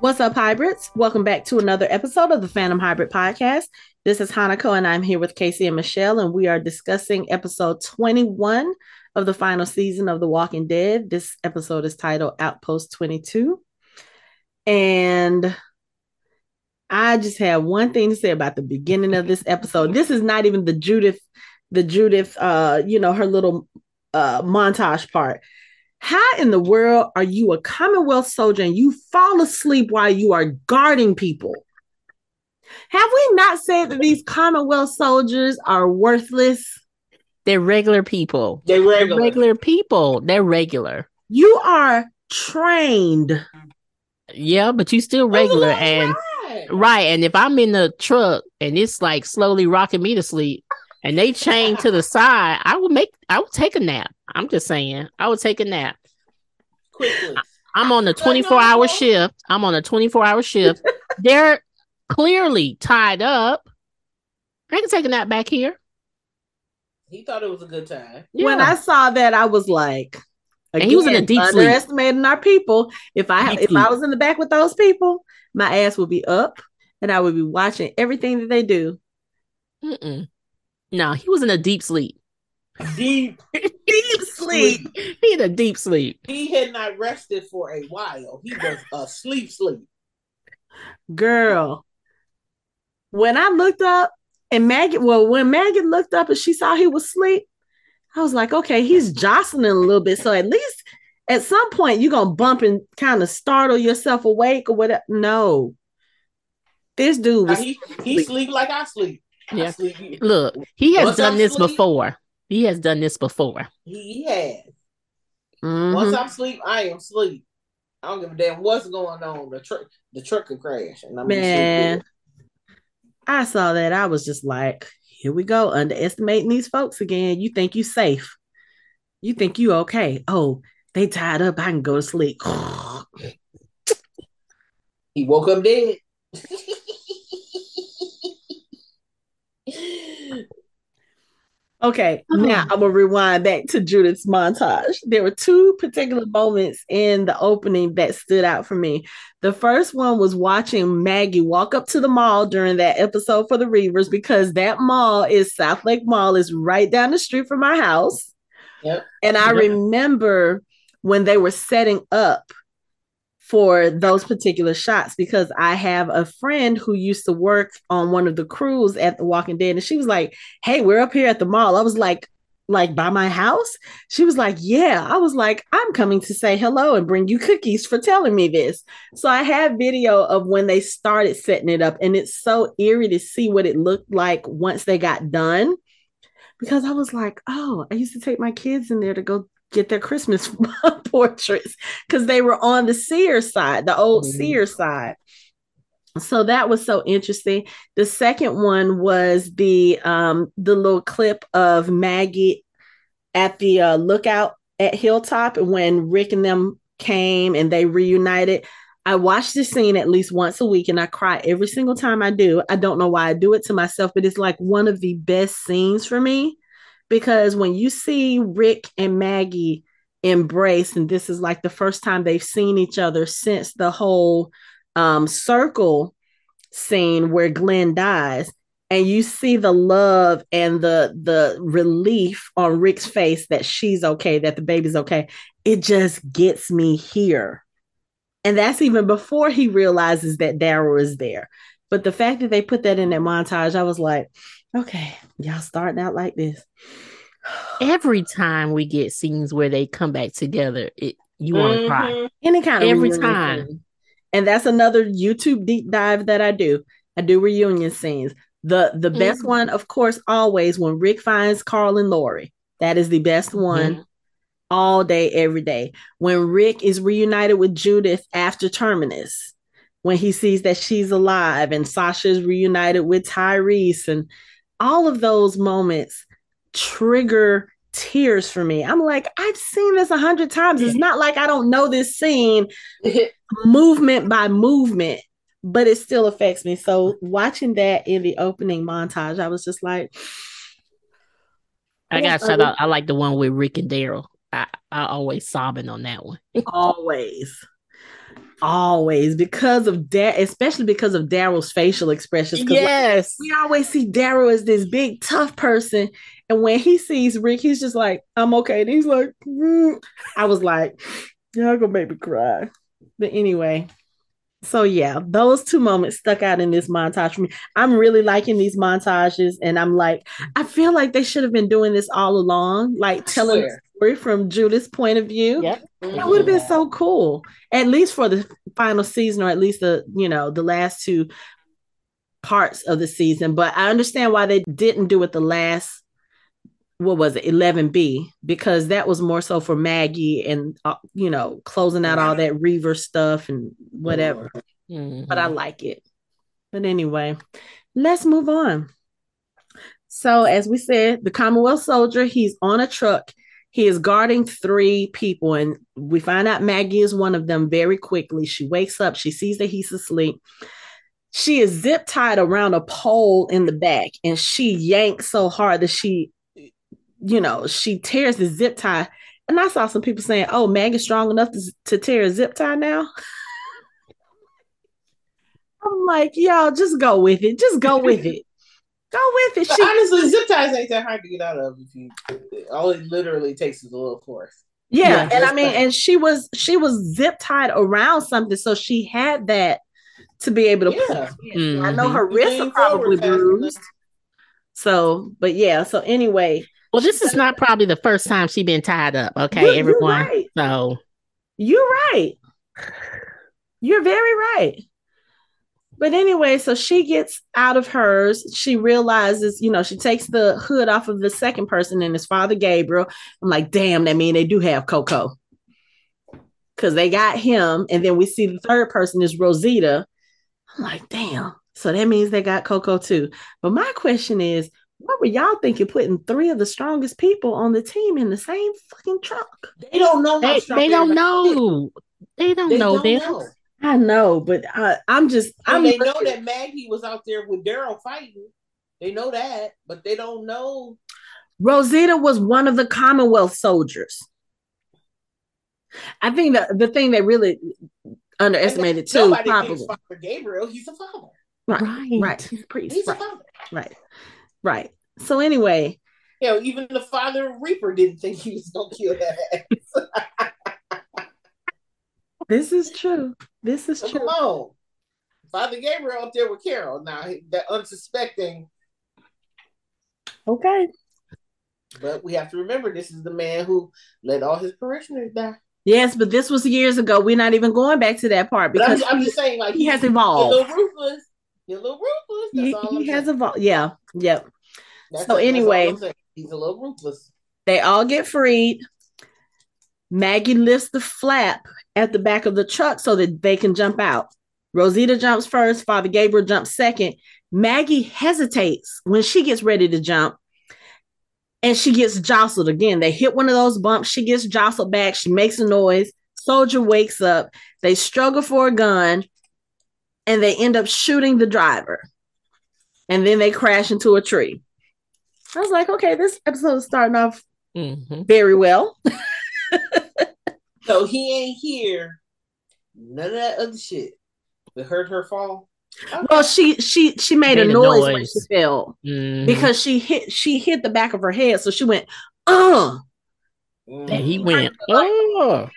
What's up, hybrids? Welcome back to another episode of the Phantom Hybrid Podcast. This is Hanako, and I'm here with Casey and Michelle, and we are discussing episode 21 of the final season of The Walking Dead. This episode is titled Outpost 22. And I just have one thing to say about the beginning of this episode. This is not even the Judith, the Judith, uh, you know, her little uh montage part. How in the world are you a Commonwealth soldier and you fall asleep while you are guarding people? Have we not said that these Commonwealth soldiers are worthless? They're regular people. They They're regular. regular people. They're regular. You are trained. Yeah, but you still oh, regular and right. And if I'm in the truck and it's like slowly rocking me to sleep and they chain to the side, I would make I would take a nap. I'm just saying. I would take a nap. quickly. I'm on a 24 hour shift. I'm on a 24 hour shift. They're clearly tied up. I can take a nap back here. He thought it was a good time. When I saw that, I was like, And he was in a again, deep sleep. underestimating our people. If I Deep if I was in the back with those people, my ass would be up and I would be watching everything that they do. Mm-mm. No, he was in a deep sleep. Deep. Deep sleep. He in a deep sleep. He had not rested for a while. He was asleep, sleep. Girl. When I looked up and Maggie, well, when Maggie looked up and she saw he was asleep, I was like, okay, he's jostling a little bit. So at least at some point you're gonna bump and kind of startle yourself awake or whatever. No. This dude Now, was he he sleep like I sleep. Yeah. sleep. Look, he has Once done I'm this asleep- before. He has done this before. He, has. Mhm. Once I'm asleep, I am asleep. I don't give a damn what's going on. The truck, the truck could crash, and I'm Man. I saw that. I was just like, here we go, underestimating these folks again. You think you safe. You think you okay. Oh, they tied up. I can go to sleep. He woke up dead. Okay, now I'm gonna rewind back to Judith's montage. There were two particular moments in the opening that stood out for me. The first one was watching Maggie walk up to the mall during that episode for the Reapers because that mall is South Lake Mall is right down the street from my house. Yep. And I Yep. remember when they were setting up for those particular shots because I have a friend who used to work on one of the crews at The Walking Dead, and she was like, "Hey, we're up here at the mall." I was like, "Like by my house?" She was like, "Yeah." I was like, "I'm coming to say hello and bring you cookies for telling me this." So I have video of when they started setting it up, and it's so eerie to see what it looked like once they got done. Because I was like, "Oh, I used to take my kids in there to go." Get their Christmas portraits because they were on the Sears side, the old Mhm. Sears side. So that was so interesting. The second one was the um the little clip of Maggie at the uh, lookout at Hilltop when Rick and them came and they reunited. I watch this scene at least once a week and I cry every single time I do. I don't know why I do it to myself, but it's like one of the best scenes for me because when you see Rick and Maggie embrace, and this is like the first time they've seen each other since the whole um, circle scene where Glenn dies, and you see the love and the the relief on Rick's face that she's okay, that the baby's okay. It just gets me here. And that's even before he realizes that Daryl is there. But the fact that they put that in that montage, I was like, okay, y'all starting out like this. Every time we get scenes where they come back together, it you want to cry. Mhm. Any kind of Every reunion time. scene. And that's another YouTube deep dive that I do. I do reunion scenes. The the best Mhm. one, of course, always when Rick finds Carl and Lori. That is the best one Mhm. all day, every day. When Rick is reunited with Judith after Terminus, when he sees that she's alive, and Sasha is reunited with Tyrese, and all of those moments trigger tears for me. I'm like, I've seen this a hundred times. It's not like I don't know this scene movement by movement, but it still affects me. So watching that in the opening montage, I was just like, I got shout out. I like the one with Rick and Daryl. I I always sobbing on that one. always. Always because of that, especially because of Daryl's facial expressions. Yes, like, we always see Daryl as this big tough person, and when he sees Rick, he's just like, "I'm okay." And he's like, mm. "I was like, y'all gonna make me cry." But anyway, so yeah, those two moments stuck out in this montage for me. I'm really liking these montages, and I'm like, I feel like they should have been doing this all along, like telling story from Judith's point of view. Yep. That would have been so cool. At least for the final season, or at least the you know the last two parts of the season. But I understand why they didn't do it the last what was it 11b because that was more so for maggie and uh, you know closing out all that reaper stuff and whatever mm-hmm. but i like it but anyway let's move on so as we said the commonwealth soldier he's on a truck he is guarding three people and we find out maggie is one of them very quickly she wakes up she sees that he's asleep she is zip tied around a pole in the back and she yanks so hard that she you know, she tears the zip tie. And I saw some people saying, oh, Maggie's strong enough to, to tear a zip tie now. I'm like, y'all, just go with it. Just go with it. Go with it. She- honestly, zip ties ain't that hard to get out of if you all it literally takes is a little force. Yeah, yeah and I mean, and she was she was zip tied around something, so she had that to be able to. Yeah. Mm-hmm. I know her wrists are probably bruised. So, but yeah. So anyway, well, this is not probably the first time she's been tied up. Okay, you're, everyone. You're right. So you're right. You're very right. But anyway, so she gets out of hers. She realizes, you know, she takes the hood off of the second person and his father Gabriel. I'm like, damn, that mean they do have Coco. Cause they got him. And then we see the third person is Rosita. I'm like, damn. So that means they got Coco too. But my question is, what were y'all thinking putting three of the strongest people on the team in the same fucking truck? They don't know. They, they don't know. They don't they know. Don't know. I know, but I, am just. I'm they know that Maggie was out there with Daryl fighting. They know that, but they don't know. Rosita was one of the Commonwealth soldiers. I think the the thing they really underestimated too. Probably Father Gabriel. He's a father. Right. Right. Right. He's a priest. He's right. a father. Right. Right. So anyway. You know, even the father of Reaper didn't think he was gonna kill that this is true. This is so true. Come on. Father Gabriel up there with Carol. Now that unsuspecting. Okay. But we have to remember this is the man who let all his parishioners die. Yes, but this was years ago. We're not even going back to that part because I'm, I'm, just saying, like he, he has evolved. A little ruthless. You're a little ruthless. That's he, he has evolved. Yeah. Yep. So anyway, he's a little ruthless. They all get freed. Maggie lifts the flap at the back of the truck so that they can jump out. Rosita jumps first. Father Gabriel jumps second. Maggie hesitates when she gets ready to jump and she gets jostled again. They hit one of those bumps. She gets jostled back. She makes a noise. Soldier wakes up. They struggle for a gun and they end up shooting the driver. And then they crash into a tree. I was like, okay, this episode is starting off mm-hmm. very well. so he ain't here. None of that other shit that hurt her fall. Okay. Well, she she she made, made a, noise a, noise when she fell mm-hmm. because she hit she hit the back of her head, so she went, uh. And he went, oh.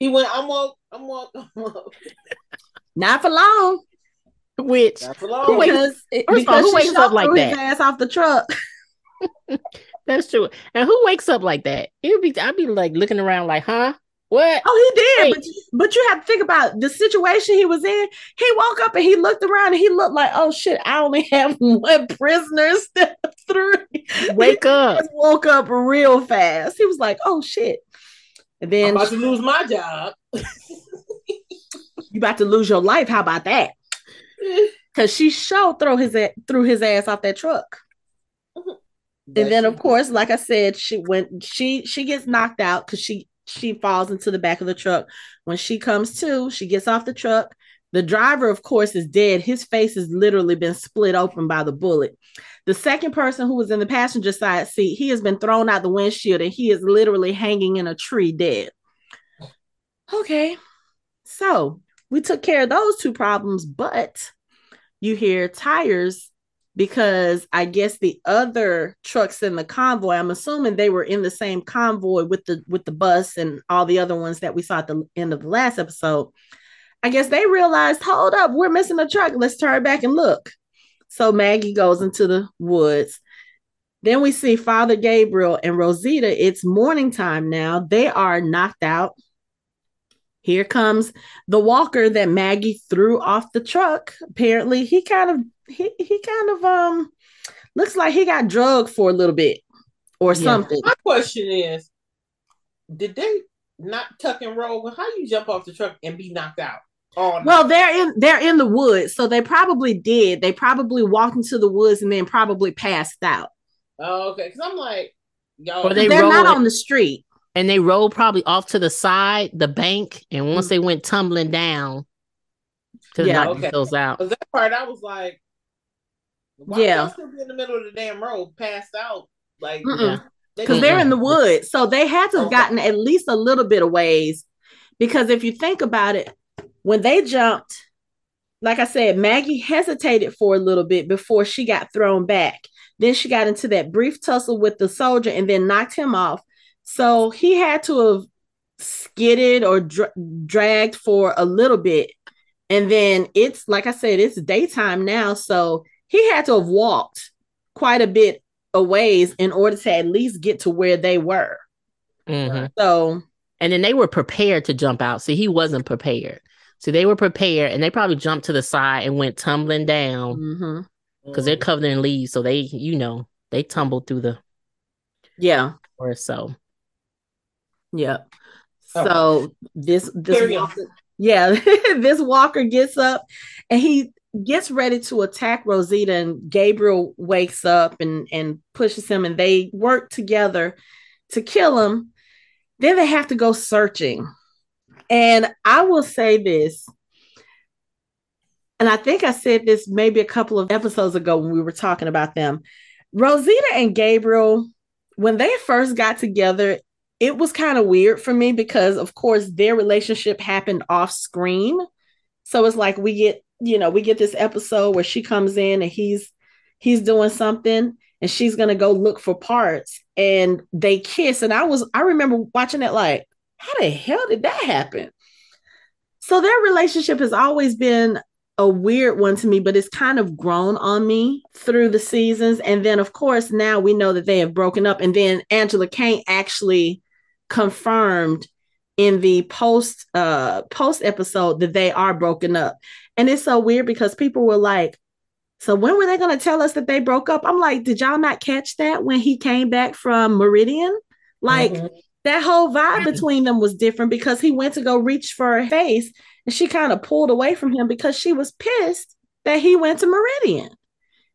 He went, I'm woke, I'm woke, I'm woke. Not for long. Which who wakes, because all, who wakes up like that? His ass off the truck. That's true. And who wakes up like that? It would be. I'd be like looking around, like, huh? What? Oh, he did. But, but you have to think about the situation he was in. He woke up and he looked around and he looked like, oh shit, I only have one prisoner. Step three. Wake up. woke up real fast. He was like, oh shit. And then I'm about to lose my job. you about to lose your life. How about that? Cause she showed throw his threw his ass off that truck. And then of course, like I said, she went she she gets knocked out because she she falls into the back of the truck. When she comes to, she gets off the truck. The driver, of course, is dead. His face has literally been split open by the bullet. The second person who was in the passenger side seat, he has been thrown out the windshield and he is literally hanging in a tree dead. Okay. So we took care of those two problems, but you hear tires because I guess the other trucks in the convoy, I'm assuming they were in the same convoy with the with the bus and all the other ones that we saw at the end of the last episode. I guess they realized, hold up, we're missing a truck. Let's turn back and look. So Maggie goes into the woods. Then we see Father Gabriel and Rosita. It's morning time now. They are knocked out. Here comes the walker that Maggie threw off the truck. Apparently, he kind of he he kind of um looks like he got drugged for a little bit or yeah. something. My question is, did they not tuck and roll? How you jump off the truck and be knocked out? Oh, no. Well, they're in they're in the woods, so they probably did. They probably walked into the woods and then probably passed out. Oh, okay. Because I'm like, y'all, they they're not on the street, and they rolled probably off to the side, the bank, and once mm-hmm. they went tumbling down, to yeah, knock okay. themselves out. That part, I was like, yeah, still be in the middle of the damn road, passed out, like. Because they, are in the woods, so they had to have gotten at least a little bit of ways. Because if you think about it, when they jumped, like I said, Maggie hesitated for a little bit before she got thrown back. Then she got into that brief tussle with the soldier and then knocked him off. So he had to have skidded or dra- dragged for a little bit. And then it's like I said, it's daytime now. So he had to have walked quite a bit a ways in order to at least get to where they were. Mm-hmm. So, and then they were prepared to jump out. So he wasn't prepared. So they were prepared and they probably jumped to the side and went tumbling down because mm-hmm. they're covered in leaves. So they, you know, they tumbled through the yeah or so. Yeah. Oh. So this this walker, yeah, this walker gets up and he gets ready to attack Rosita and Gabriel wakes up and and pushes him and they work together to kill him. Then they have to go searching and I will say this, and I think I said this maybe a couple of episodes ago when we were talking about them. Rosita and Gabriel, when they first got together, it was kind of weird for me because, of course, their relationship happened off screen. So it's like we get, you know, we get this episode where she comes in and he's he's doing something and she's gonna go look for parts and they kiss. And I was I remember watching it like, how the hell did that happen? So their relationship has always been a weird one to me, but it's kind of grown on me through the seasons. And then, of course, now we know that they have broken up. And then Angela Kang actually confirmed in the post uh post episode that they are broken up. And it's so weird because people were like, so when were they going to tell us that they broke up? I'm like, did y'all not catch that when he came back from Meridian? Like, mm-hmm that whole vibe between them was different because he went to go reach for her face and she kind of pulled away from him because she was pissed that he went to Meridian.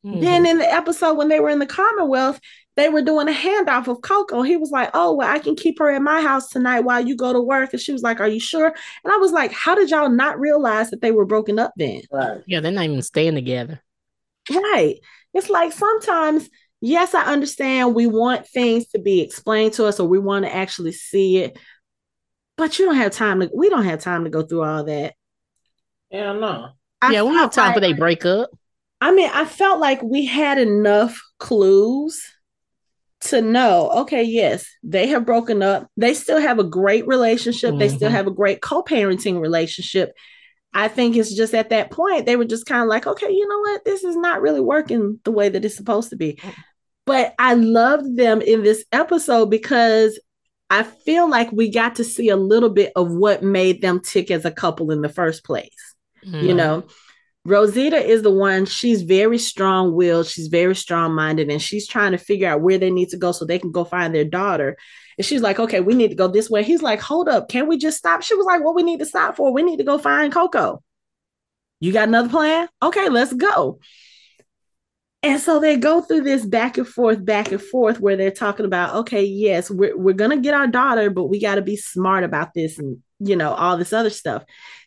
Mm-hmm. Then in the episode when they were in the Commonwealth, they were doing a handoff of Coco. He was like, Oh, well, I can keep her at my house tonight while you go to work. And she was like, Are you sure? And I was like, How did y'all not realize that they were broken up then? Right. Yeah, they're not even staying together. Right. It's like sometimes yes, I understand we want things to be explained to us or we want to actually see it, but you don't have time to, we don't have time to go through all that. Yeah, no. I yeah, we don't have time like, for they break up. I mean, I felt like we had enough clues to know, okay, yes, they have broken up. They still have a great relationship. Mm-hmm. They still mm-hmm. have a great co-parenting relationship. I think it's just at that point they were just kind of like, okay, you know what? This is not really working the way that it's supposed to be. Mm. But I loved them in this episode because I feel like we got to see a little bit of what made them tick as a couple in the first place. Mm-hmm. You know, Rosita is the one, she's very strong willed, she's very strong minded, and she's trying to figure out where they need to go so they can go find their daughter. And she's like, okay, we need to go this way. He's like, hold up, can we just stop? She was like, what we need to stop for? We need to go find Coco. You got another plan? Okay, let's go. And so they go through this back and forth, back and forth, where they're talking about, okay, yes, we're, we're going to get our daughter, but we got to be smart about this and, you know, all this other stuff.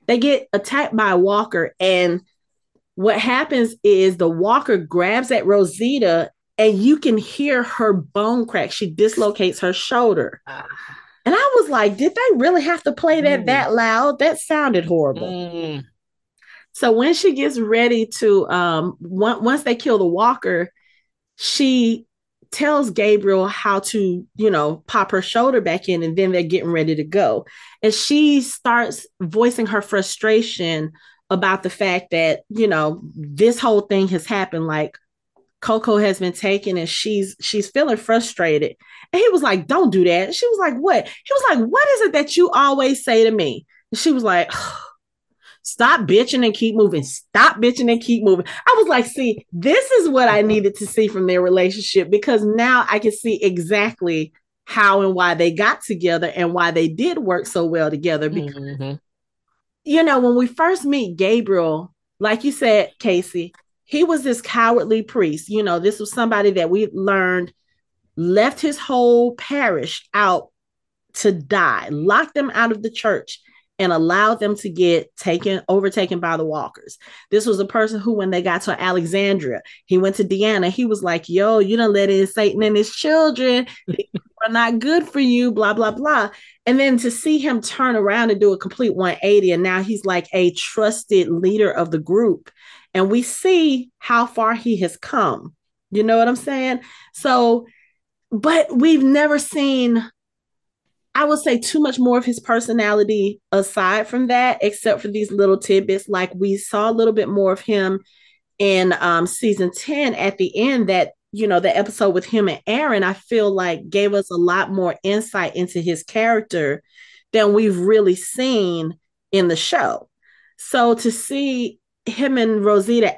They get attacked by a walker. And what happens is the walker grabs at Rosita and you can hear her bone crack. She dislocates her shoulder. And I was like, did they really have to play that mm. that loud? That sounded horrible. Mm. So when she gets ready to um once they kill the walker, she tells Gabriel how to, you know, pop her shoulder back in and then they're getting ready to go. And she starts voicing her frustration about the fact that, you know, this whole thing has happened like Coco has been taken and she's she's feeling frustrated. And he was like, "Don't do that." She was like, "What?" He was like, "What is it that you always say to me?" And she was like, Stop bitching and keep moving. Stop bitching and keep moving. I was like, see, this is what I needed to see from their relationship because now I can see exactly how and why they got together and why they did work so well together. Because, mm-hmm. You know, when we first meet Gabriel, like you said, Casey, he was this cowardly priest. You know, this was somebody that we learned left his whole parish out to die, locked them out of the church and allowed them to get taken overtaken by the walkers. This was a person who, when they got to Alexandria, he went to Deanna. He was like, "Yo, you don't let in Satan and his children. are not good for you." Blah blah blah. And then to see him turn around and do a complete 180, and now he's like a trusted leader of the group, and we see how far he has come. You know what I'm saying? So, but we've never seen I would say too much more of his personality aside from that, except for these little tidbits. Like we saw a little bit more of him in um, season 10 at the end, that, you know, the episode with him and Aaron, I feel like gave us a lot more insight into his character than we've really seen in the show. So to see him and Rosita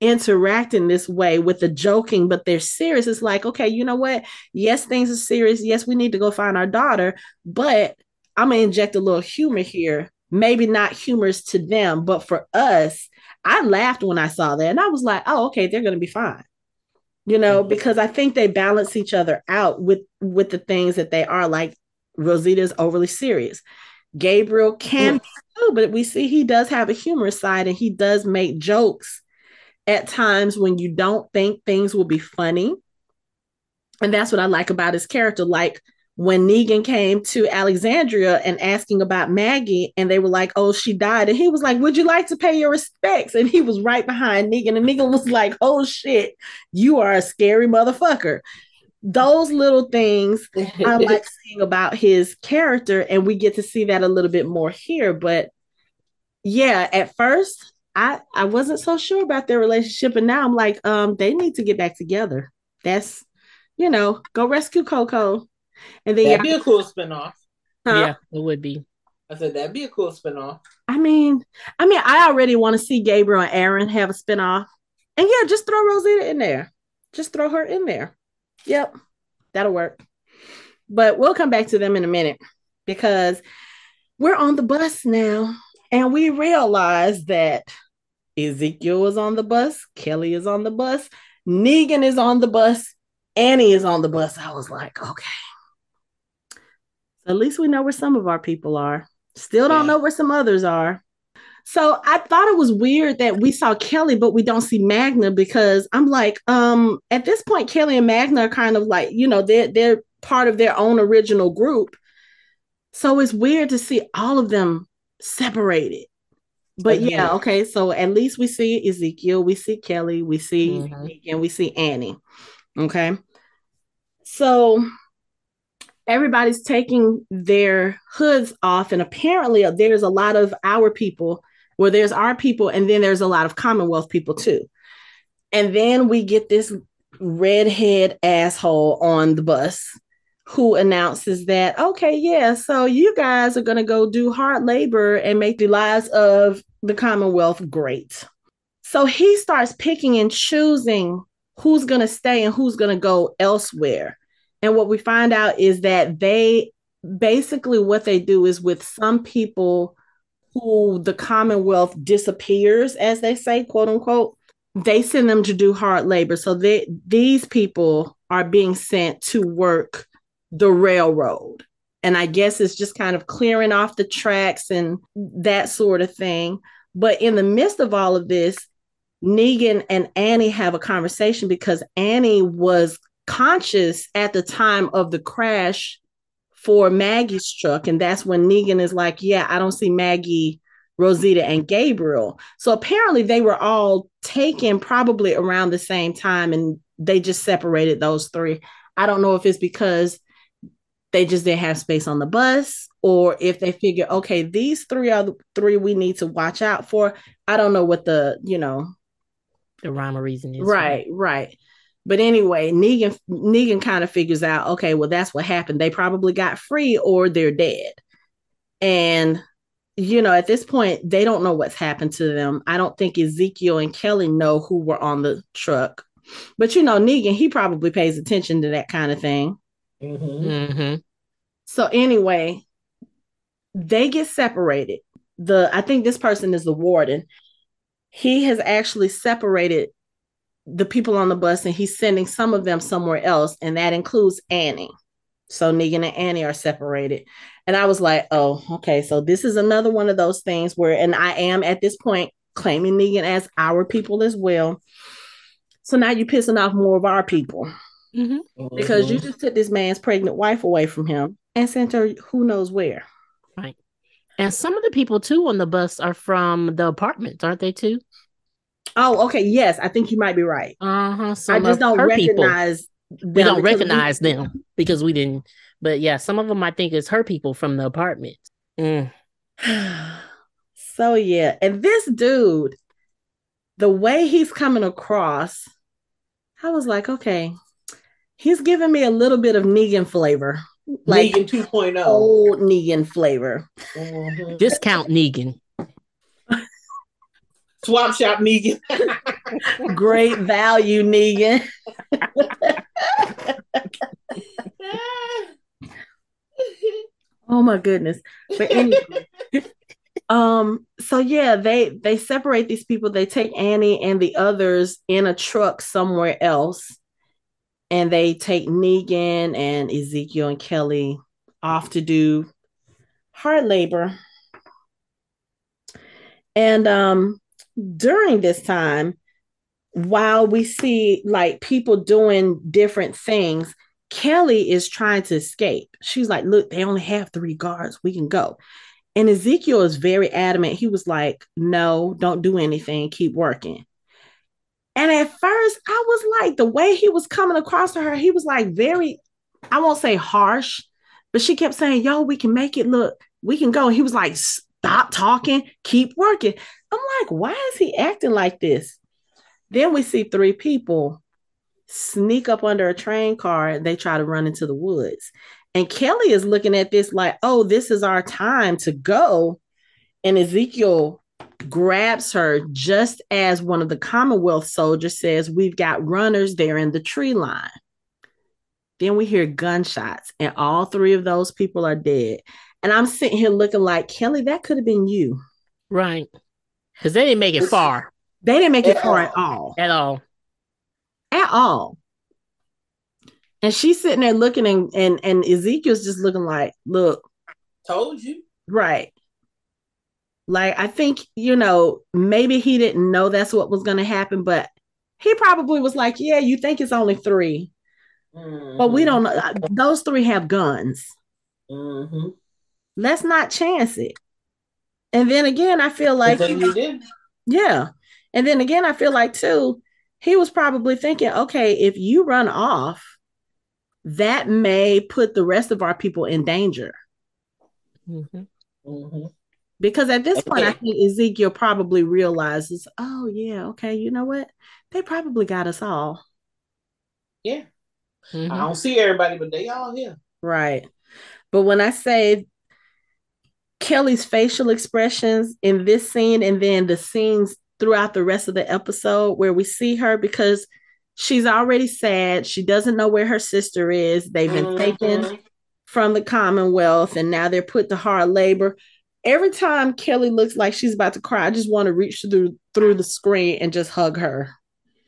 interact in this way with the joking, but they're serious. It's like, okay, you know what? Yes, things are serious. Yes, we need to go find our daughter, but I'm gonna inject a little humor here. Maybe not humorous to them, but for us, I laughed when I saw that, and I was like, oh, okay, they're gonna be fine. You know, mm-hmm. because I think they balance each other out with with the things that they are. Like Rosita is overly serious. Gabriel can be too, but we see he does have a humorous side, and he does make jokes at times when you don't think things will be funny. And that's what I like about his character. Like when Negan came to Alexandria and asking about Maggie, and they were like, Oh, she died. And he was like, Would you like to pay your respects? And he was right behind Negan. And Negan was like, Oh shit, you are a scary motherfucker. Those little things I like seeing about his character, and we get to see that a little bit more here. But yeah, at first I I wasn't so sure about their relationship, and now I'm like, um, they need to get back together. That's you know, go rescue Coco, and then that'd be a cool spinoff. Huh? Yeah, it would be. I said that'd be a cool spinoff. I mean, I mean, I already want to see Gabriel and Aaron have a spinoff, and yeah, just throw Rosita in there. Just throw her in there. Yep, that'll work. But we'll come back to them in a minute because we're on the bus now. And we realized that Ezekiel is on the bus, Kelly is on the bus, Negan is on the bus, Annie is on the bus. I was like, okay. So at least we know where some of our people are. Still don't yeah. know where some others are. So I thought it was weird that we saw Kelly, but we don't see Magna because I'm like, um, at this point, Kelly and Magna are kind of like, you know, they're they're part of their own original group. So it's weird to see all of them separated. But yeah, okay. So at least we see Ezekiel, we see Kelly, we see mm-hmm. and we see Annie. Okay. So everybody's taking their hoods off, and apparently uh, there's a lot of our people where there's our people, and then there's a lot of Commonwealth people too. And then we get this redhead asshole on the bus who announces that, okay, yeah, so you guys are going to go do hard labor and make the lives of the Commonwealth great. So he starts picking and choosing who's going to stay and who's going to go elsewhere. And what we find out is that they basically what they do is with some people who the Commonwealth disappears, as they say, quote unquote, they send them to do hard labor. So they, these people are being sent to work the railroad. And I guess it's just kind of clearing off the tracks and that sort of thing. But in the midst of all of this, Negan and Annie have a conversation because Annie was conscious at the time of the crash for Maggie's truck. And that's when Negan is like, Yeah, I don't see Maggie, Rosita, and Gabriel. So apparently they were all taken probably around the same time and they just separated those three. I don't know if it's because they just didn't have space on the bus or if they figure okay these three are the three we need to watch out for i don't know what the you know the rhyme or reason is right right but anyway negan negan kind of figures out okay well that's what happened they probably got free or they're dead and you know at this point they don't know what's happened to them i don't think ezekiel and kelly know who were on the truck but you know negan he probably pays attention to that kind of thing Mm-hmm. Mm-hmm. so anyway they get separated. The I think this person is the warden. He has actually separated the people on the bus and he's sending some of them somewhere else, and that includes Annie. So Negan and Annie are separated. And I was like, oh, okay. So this is another one of those things where, and I am at this point claiming Negan as our people as well. So now you're pissing off more of our people Mm-hmm. because Mm-hmm. you just took this man's pregnant wife away from him and sent her who knows where. Right. And some of the people too on the bus are from the apartments, aren't they too? Oh, okay. Yes, I think you might be right. Uh huh. So I just don't her people. recognize. We don't because recognize them because we didn't. But yeah, some of them I think is her people from the apartments. Mm. so yeah, and this dude, the way he's coming across, I was like, okay, he's giving me a little bit of Negan flavor, like Negan 2.0. old Negan flavor. Mhm. Discount Negan. Swap shop Negan. Great value, Negan. Oh my goodness. But anyway, um, so yeah, they they separate these people. They take Annie and the others in a truck somewhere else, and they take Negan and Ezekiel and Kelly off to do hard labor. And um during this time, while we see like people doing different things, Kelly is trying to escape. She's like, Look, they only have three guards. We can go. And Ezekiel is very adamant. He was like, No, don't do anything. Keep working. And at first, I was like, the way he was coming across to her, he was like very, I won't say harsh, but she kept saying, Yo, we can make it look, we can go. And he was like, Stop talking, keep working. I'm like, Why is he acting like this? Then we see three people sneak up under a train car and they try to run into the woods. And Kelly is looking at this like, oh, this is our time to go. And Ezekiel grabs her just as one of the Commonwealth soldiers says, We've got runners there in the tree line. Then we hear gunshots, and all three of those people are dead. And I'm sitting here looking like, Kelly, that could have been you. Right. Because they didn't make it far They didn't make it far all. at all. at all. at all. And she's sitting there looking, and and, and Ezekiel's just looking like, look, Told you. right. Like I think you know maybe he didn't know that's what was going to happen, but he probably was like, yeah, you think it's only three, but we don't know. Those three have guns. Mm-hmm. Let's not chance it. And then again, I feel like then you did. Yeah. And then again, I feel like too, he was probably thinking, okay, if you run off, that may put the rest of our people in danger. Mhm. Mm-hmm. Because at this point, I think Ezekiel probably realizes, oh, yeah, okay, you know what? They probably got us all. Yeah. Mhm. I don't see everybody, but they all here. Right. But when I say Kelly's facial expressions in this scene and then the scenes throughout the rest of the episode where we see her because she's already sad. She doesn't know where her sister is. They've been taken Mhm. from the Commonwealth and now they're put to hard labor. Every time Kelly looks like she's about to cry, I just want to reach through through the screen and just hug her.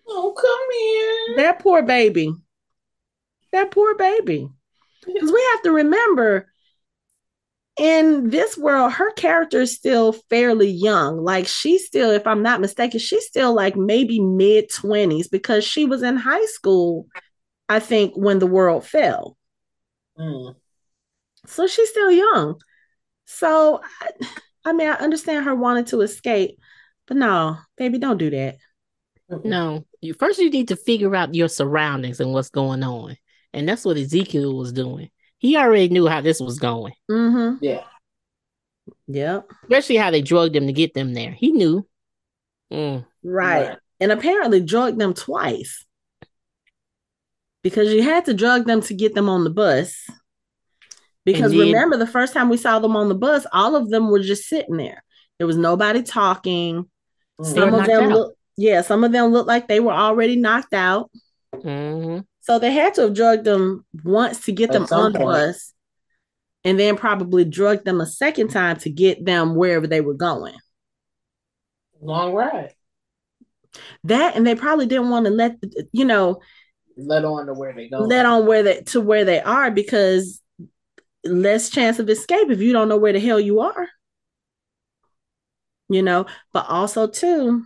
Oh, come here. That poor baby. That poor baby. Because we have to remember in this world, her character is still fairly young. Like she's still, if I'm not mistaken, she's still like maybe mid 20s because she was in high school, I think, when the world fell. Mm. So she's still young. So I, I mean, I understand her wanting to escape, but no, baby, don't do that. No, you first you need to figure out your surroundings and what's going on, and that's what Ezekiel was doing. He already knew how this was going. Mm-hmm. Yeah. Yep. Especially how they drugged them to get them there. He knew. Mm. Right. right. And apparently drugged them twice. Because you had to drug them to get them on the bus. Because remember, the first time we saw them on the bus, all of them were just sitting there. There was nobody talking. Some of them look, yeah, some of them looked like they were already knocked out. Mm-hmm. So they had to have drugged them once to get At them on the bus, and then probably drugged them a second time to get them wherever they were going. Long ride. That and they probably didn't want to let you know let on to where they go. Let on where they to where they are because less chance of escape if you don't know where the hell you are. You know, but also too,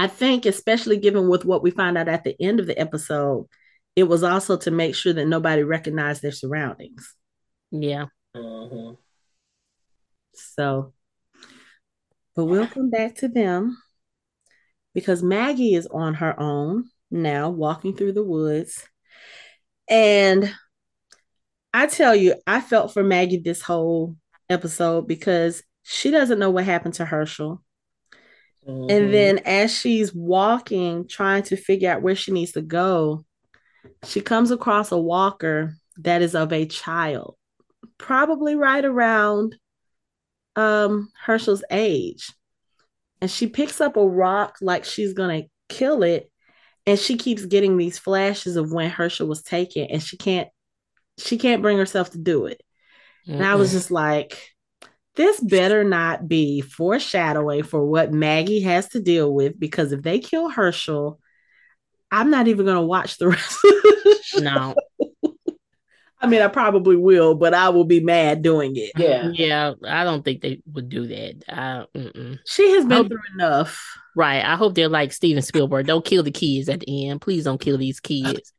I think, especially given with what we find out at the end of the episode, it was also to make sure that nobody recognized their surroundings. Yeah. Mm-hmm. So, but we'll come back to them because Maggie is on her own now, walking through the woods. And I tell you, I felt for Maggie this whole episode because she doesn't know what happened to Hershel. Mm-hmm. And then as she's walking, trying to figure out where she needs to go, she comes across a walker that is of a child, probably right around um Hershel's age. And she picks up a rock like she's gonna kill it. And she keeps getting these flashes of when Hershel was taken, and she can't she can't bring herself to do it. Mm-mm. And I was just like, this better not be foreshadowing for what Maggie has to deal with because if they kill Hershel, I'm not even going to watch the rest of the show. No. I mean, I probably will, but I will be mad doing it. Yeah. Yeah. I don't think they would do that. Uh, she has been hope, through enough. Right. I hope they're like Steven Spielberg. Don't kill the kids at the end. Please don't kill these kids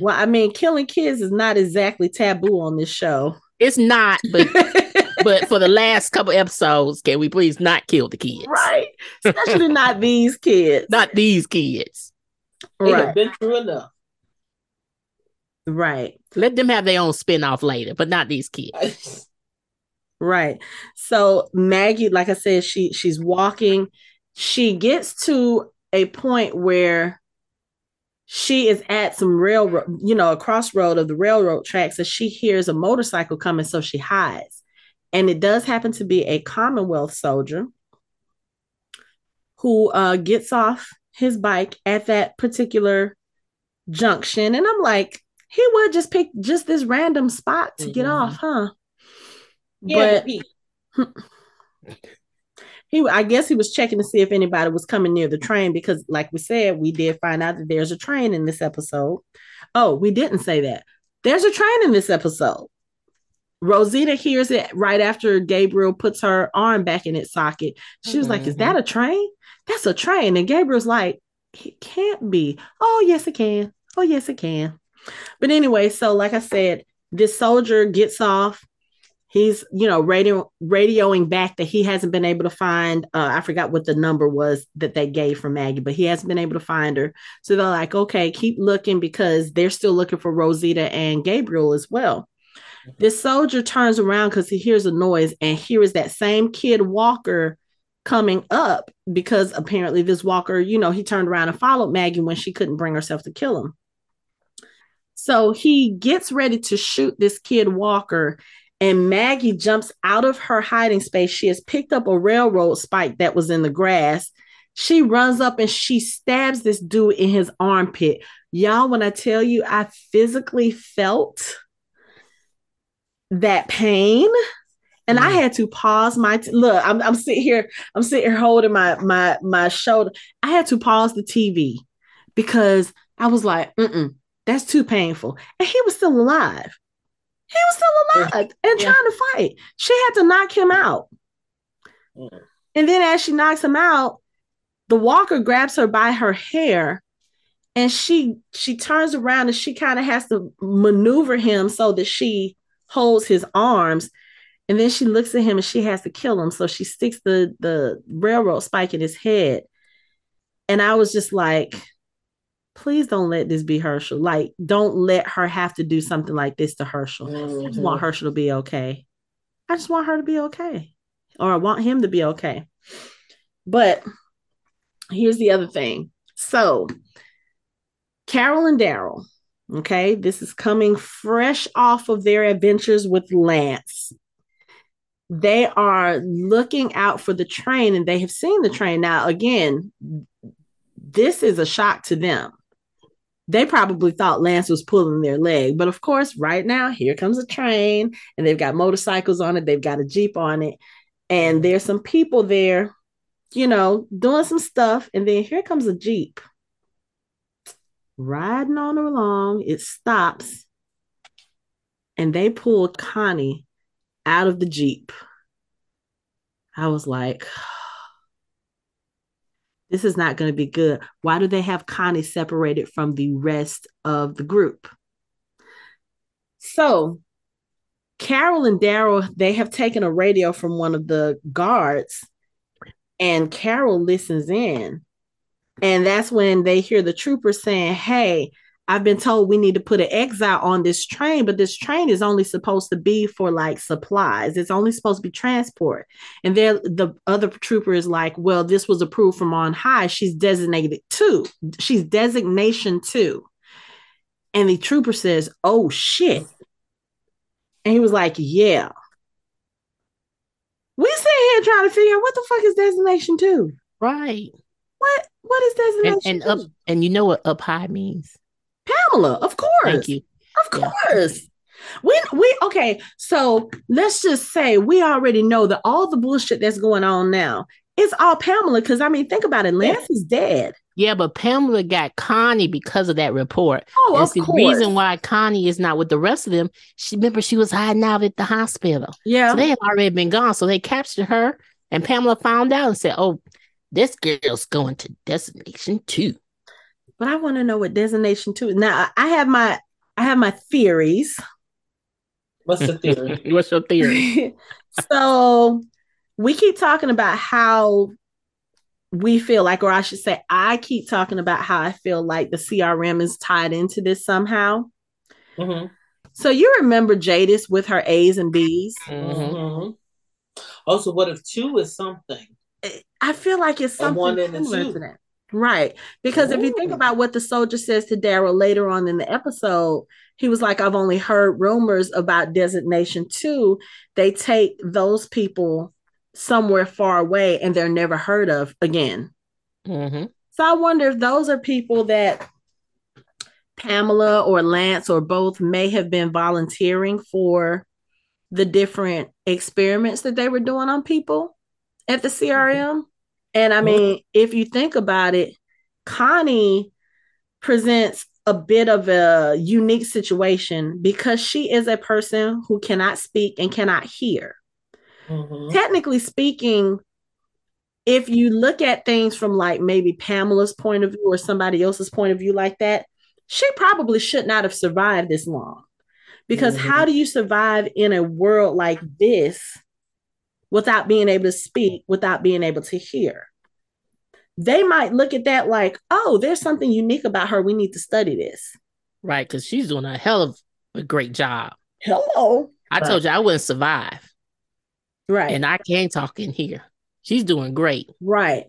Well, I mean, killing kids is not exactly taboo on this show. It's not, but but for the last couple episodes, can we please not kill the kids? Right. Especially not these kids. Not these kids. They right. have been through enough. Right. Let them have their own spin-off later, but not these kids. right. So Maggie, like I said, she she's walking. She gets to a point where she is at some railroad, you know, a crossroad of the railroad tracks, and she hears a motorcycle coming, so she hides. And it does happen to be a Commonwealth soldier who uh, gets off his bike at that particular junction. And I'm like, he would just pick just this random spot to mm-hmm. get off, huh? Yeah, but he, I guess he was checking to see if anybody was coming near the train because, like we said, we did find out that there's a train in this episode. Oh, we didn't say that. There's a train in this episode. Rosita hears it right after Gabriel puts her arm back in its socket. She mm-hmm. was like, Is that mm-hmm. a train? That's a train. And Gabriel's like, It can't be. Oh, yes, it can. Oh, yes, it can. But anyway, so like I said, this soldier gets off. He's, you know, radio radioing back that he hasn't been able to find. Uh, I forgot what the number was that they gave for Maggie, but he hasn't been able to find her. So they're like, okay, keep looking because they're still looking for Rosita and Gabriel as well. This soldier turns around because he hears a noise and hears that same kid Walker coming up because apparently this Walker, you know, he turned around and followed Maggie when she couldn't bring herself to kill him. So he gets ready to shoot this kid Walker, and Maggie jumps out of her hiding space. She has picked up a railroad spike that was in the grass. She runs up and she stabs this dude in his armpit. Y'all, when I tell you, I physically felt that pain and mm. I had to pause my t- look. I'm, I'm sitting here. I'm sitting here holding my my my shoulder. I had to pause the TV because I was like, Mm-mm, "That's too painful." And he was still alive. He was still alive yeah. and yeah. trying to fight. She had to knock him out. Mm. And then as she knocks him out, the walker grabs her by her hair and she she turns around and she kind of has to maneuver him so that she holds his arms. And then she looks at him and she has to kill him. So she sticks the the railroad spike in his head. And I was just like, please don't let this be Hershel. Like, don't let her have to do something like this to Hershel. Mm-hmm. I just want mm-hmm. Hershel to be okay. I just want her to be okay. Or I want him to be okay. But here's the other thing. So, Carol and Daryl, okay, this is coming fresh off of their adventures with Lance. They are looking out for the train and they have seen the train. Now, again, this is a shock to them. They probably thought Lance was pulling their leg. But of course, right now, here comes a train and they've got motorcycles on it, they've got a Jeep on it, and there's some people there you know, doing some stuff. And then here comes a Jeep riding on along. It stops and they pulled Connie out of the Jeep. I was like, this is not going to be good. Why do they have Connie separated from the rest of the group? So, Carol and Daryl, they have taken a radio from one of the guards and Carol listens in. And that's when they hear the trooper saying, Hey, I've been told we need to put an exile on this train, but this train is only supposed to be for like supplies. It's only supposed to be transport. And there the other trooper is like, Well, this was approved from on high. She's designated two. She's designation two. And the trooper says, Oh shit. And he was like, Yeah. We sit here trying to figure out what the fuck is designation two. Right. What what is designation and, and up and you know what up high means? Pamela, of course. Thank you. Of course. Yeah. We we okay, so let's just say we already know that all the bullshit that's going on now it's all Pamela because I mean, think about it. Lance yeah. is dead. Yeah, but Pamela got Connie because of that report. Oh, That's the course. reason why Connie is not with the rest of them. She remember she was hiding out at the hospital. Yeah, so they had already been gone. So they captured her, and Pamela found out and said, "Oh, this girl's going to destination two. But I want to know what destination two is. Now I have my I have my theories. What's the theory? What's your theory? so we keep talking about how we feel like, or I should say, I keep talking about how I feel like the CRM is tied into this somehow. Mm-hmm. So you remember Jadis with her A's and B's? Mm-hmm. Also, what if two is something? I feel like it's something one and two. that. Right. Because Ooh. if you think about what the soldier says to Daryl later on in the episode, he was like, I've only heard rumors about designation two. They take those people somewhere far away and they're never heard of again. Mm-hmm. So I wonder if those are people that Pamela or Lance or both may have been volunteering for the different experiments that they were doing on people at the CRM. And I mean, if you think about it, Connie presents a bit of a unique situation because she is a person who cannot speak and cannot hear. Mm-hmm. Technically speaking, if you look at things from like maybe Pamela's point of view or somebody else's point of view like that, she probably should not have survived this long. Because mm-hmm. how do you survive in a world like this without being able to speak, without being able to hear? They might look at that like, oh, there's something unique about her. We need to study this. Right. Because she's doing a hell of a great job. Hello. I right. told you I wouldn't survive. Right. And I can talk in here. She's doing great. Right.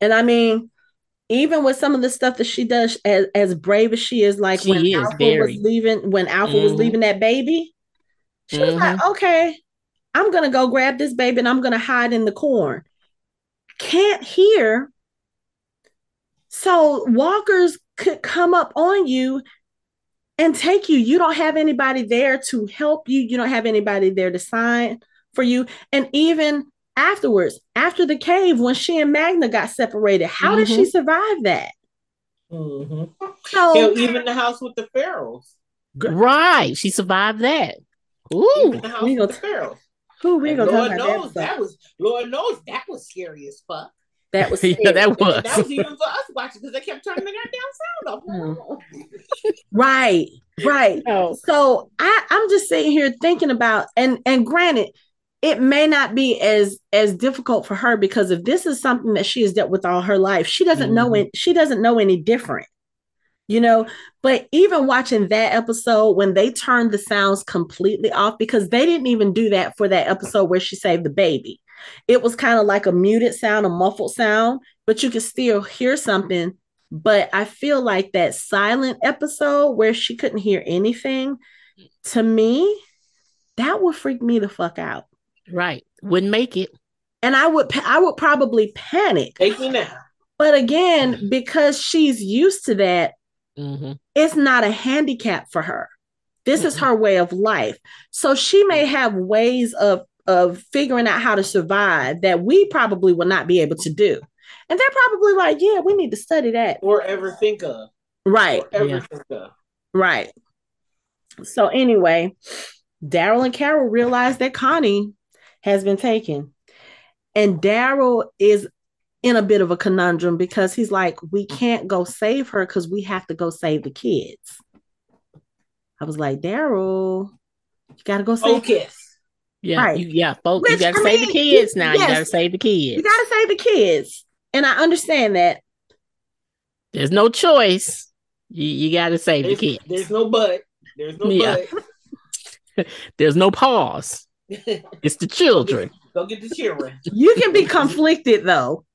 And I mean, even with some of the stuff that she does, as, as brave as she is, like she when is Alpha very. was leaving, when Alpha mm-hmm. was leaving that baby, she mm-hmm. was like, mm-hmm. okay, I'm gonna go grab this baby and I'm gonna hide in the corn. Can't hear. So walkers could come up on you and take you. You don't have anybody there to help you. You don't have anybody there to sign for you. And even afterwards, after the cave, when she and Magna got separated, how mm-hmm. did she mm-hmm. survive that? Mm-hmm. So even the house with the ferals. Right. She survived that. Ooh. Even the house with the ferals. Who we gonna Lord knows that, that, was Lord knows that was scary as fuck. That was yeah, that was. that was even for us watching because they kept turning the goddamn sound off. Mm. right. Right. No. So I, I'm just sitting here thinking about and and granted, it may not be as as difficult for her because if this is something that she has dealt with all her life, she doesn't mm-hmm. know it, she doesn't know any different. You know, but even watching that episode when they turned the sounds completely off because they didn't even do that for that episode where she saved the baby. It was kind of like a muted sound, a muffled sound, but you could still hear something but I feel like that silent episode where she couldn't hear anything, to me, that would freak me the fuck out. Right. Wouldn't make it. And I would I would probably panic. Take me now. But again, because she's used to that, mm-hmm. it's not a handicap for her. This mm-hmm. is her way of life. So she may have ways of of figuring out how to survive that we probably will not be able to do. And they're probably like, yeah, we need to study that. Or ever think of. Right. Or ever yeah. think of. Right. So anyway, Daryl and Carol realize that Connie has been taken. And Daryl is in a bit of a conundrum because he's like, we mm-hmm. can't go save her because we have to go save the kids. I was like, Daryl, you gotta go save kids. Yeah, right. you, yeah, folks, Which, you gotta I save mean, the kids now. Yes, you gotta save the kids. You gotta save the kids. And I understand that. There's no choice. You, you got to save there's, the kids. There's no but. There's no yeah. but. there's no pause. it's the children. Go get the children. You can be conflicted though.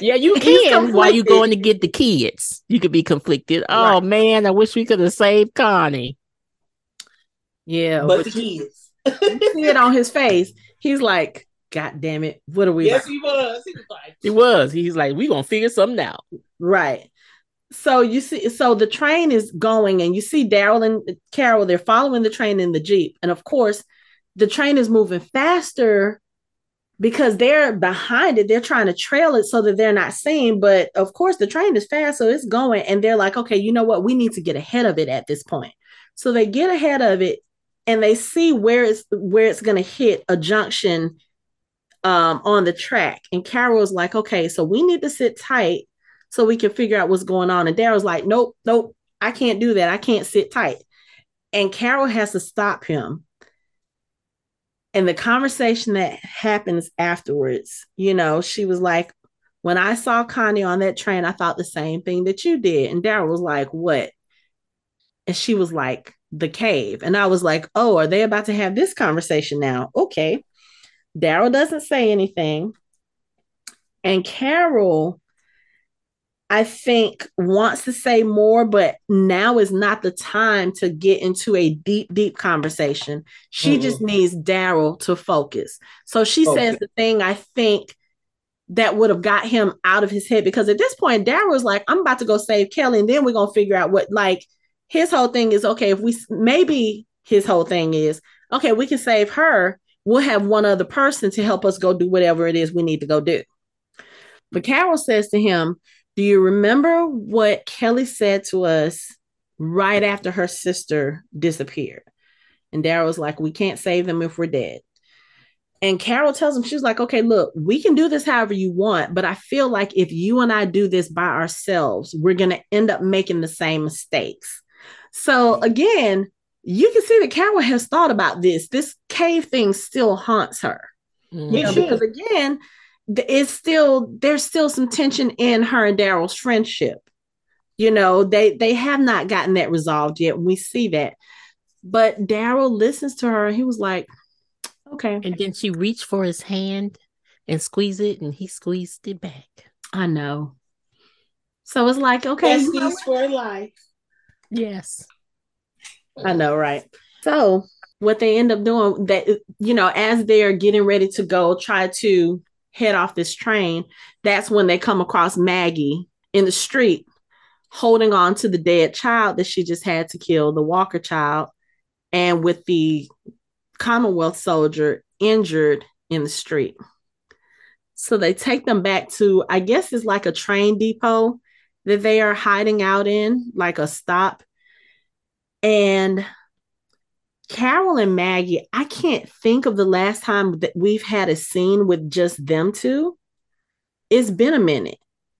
Yeah, you can while you going to get the kids. You could be conflicted. Oh right. man, I wish we could have saved Connie. Yeah, but, but the kids. see it on his face. He's like, God damn it. What are we? Yes, he was. He was like, he was. He's like, we gonna figure something out. Right. So you see, so the train is going, and you see Daryl and Carol, they're following the train in the Jeep. And of course, the train is moving faster because they're behind it. They're trying to trail it so that they're not seen. But of course, the train is fast, so it's going. And they're like, okay, you know what? We need to get ahead of it at this point. So they get ahead of it and they see where it's where it's gonna hit a junction um, on the track. And Carol's like, okay, so we need to sit tight so we can figure out what's going on. And Daryl's like, nope, nope, I can't do that. I can't sit tight. And Carol has to stop him. And the conversation that happens afterwards, you know, she was like, when I saw Connie on that train, I thought the same thing that you did. And Daryl was like, what? And she was like, the cave. And I was like, oh, are they about to have this conversation now? Okay. Daryl doesn't say anything. And Carol, I think, wants to say more, but now is not the time to get into a deep, deep conversation. She mm-hmm. just needs Daryl to focus. So she okay. says the thing I think that would have got him out of his head because at this point, Daryl was like, I'm about to go save Kelly, and then we're gonna figure out what like his whole thing is okay, if we maybe his whole thing is okay, we can save her we'll have one other person to help us go do whatever it is we need to go do. But Carol says to him, Do you remember what Kelly said to us right after her sister disappeared? And Daryl was like, We can't save them if we're dead. And Carol tells him, She's like, Okay, look, we can do this however you want, but I feel like if you and I do this by ourselves, we're going to end up making the same mistakes. So again, you can see that Carol has thought about this. This cave thing still haunts her. Mm-hmm. You know, because again, it's still there's still some tension in her and Daryl's friendship. You know, they they have not gotten that resolved yet. We see that. But Daryl listens to her and he was like, okay. And then she reached for his hand and squeezed it and he squeezed it back. I know. So it's like, okay. Besties for life. Yes. I know, right? So what they end up doing that you know as they're getting ready to go try to head off this train that's when they come across maggie in the street holding on to the dead child that she just had to kill the walker child and with the commonwealth soldier injured in the street. So they take them back to i guess it's like a train depot that they are hiding out in like a stop. And Carol and Maggie, I can't think of the last time that we've had a scene with just them two. It's been a minute.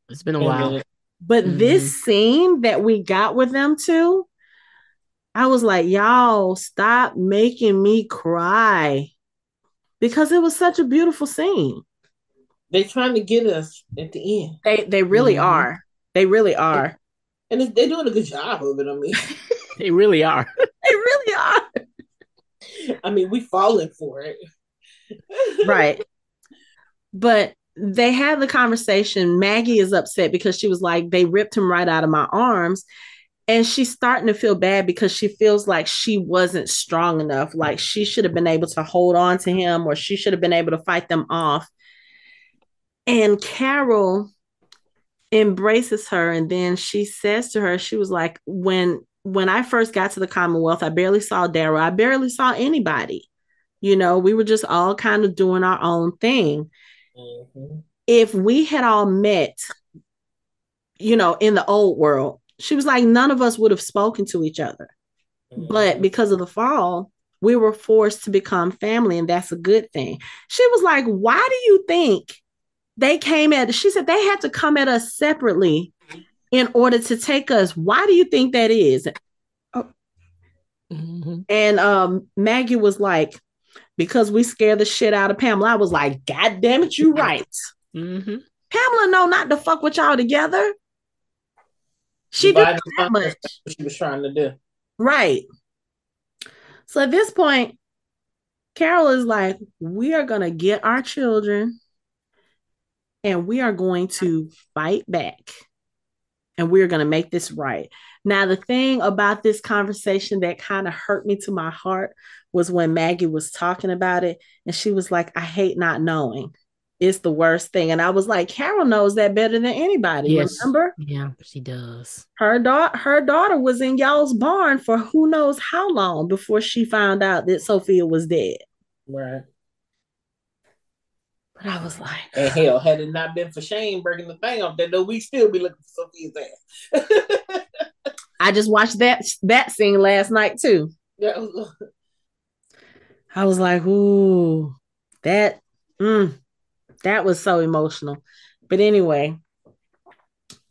It's been a while. But mm-hmm. this scene that we got with them two, I was like, y'all, stop making me cry because it was such a beautiful scene. They're trying to get us at the end. They they really mm-hmm. are. They really are. And they're doing a good job of it. I mean, they really are. they really are. I mean, we falling for it. right. But they had the conversation. Maggie is upset because she was like, they ripped him right out of my arms. And she's starting to feel bad because she feels like she wasn't strong enough. Like she should have been able to hold on to him or she should have been able to fight them off. And Carol embraces her and then she says to her, she was like, when when I first got to the Commonwealth, I barely saw Daryl. I barely saw anybody. You know, we were just all kind of doing our own thing. Mm-hmm. If we had all met, you know, in the old world, she was like, none of us would have spoken to each other. Mm-hmm. But because of the fall, we were forced to become family, and that's a good thing. She was like, Why do you think they came at she said they had to come at us separately in order to take us? Why do you think that is? Oh. Mm-hmm. And um, Maggie was like, because we scare the shit out of Pamela. I was like, God damn it, you right. Mm-hmm. Pamela know not to fuck with y'all together. She did that much. She was trying to do. Right. So at this point, Carol is like, we are gonna get our children and we are going to fight back and we're going to make this right. Now, the thing about this conversation that kind of hurt me to my heart was when Maggie was talking about it and she was like, I hate not knowing. It's the worst thing. And I was like, Carol knows that better than anybody. Yes. Remember? Yeah, she does. Her daughter, her daughter was in y'all's barn for who knows how long before she found out that Sophia was dead. Right. But I was like, and hell, had it not been for Shane breaking the thing off, then we still be looking for Sophia's ass. I just watched that that scene last night too. Yeah. I was like, ooh, that mm, that was so emotional. But anyway,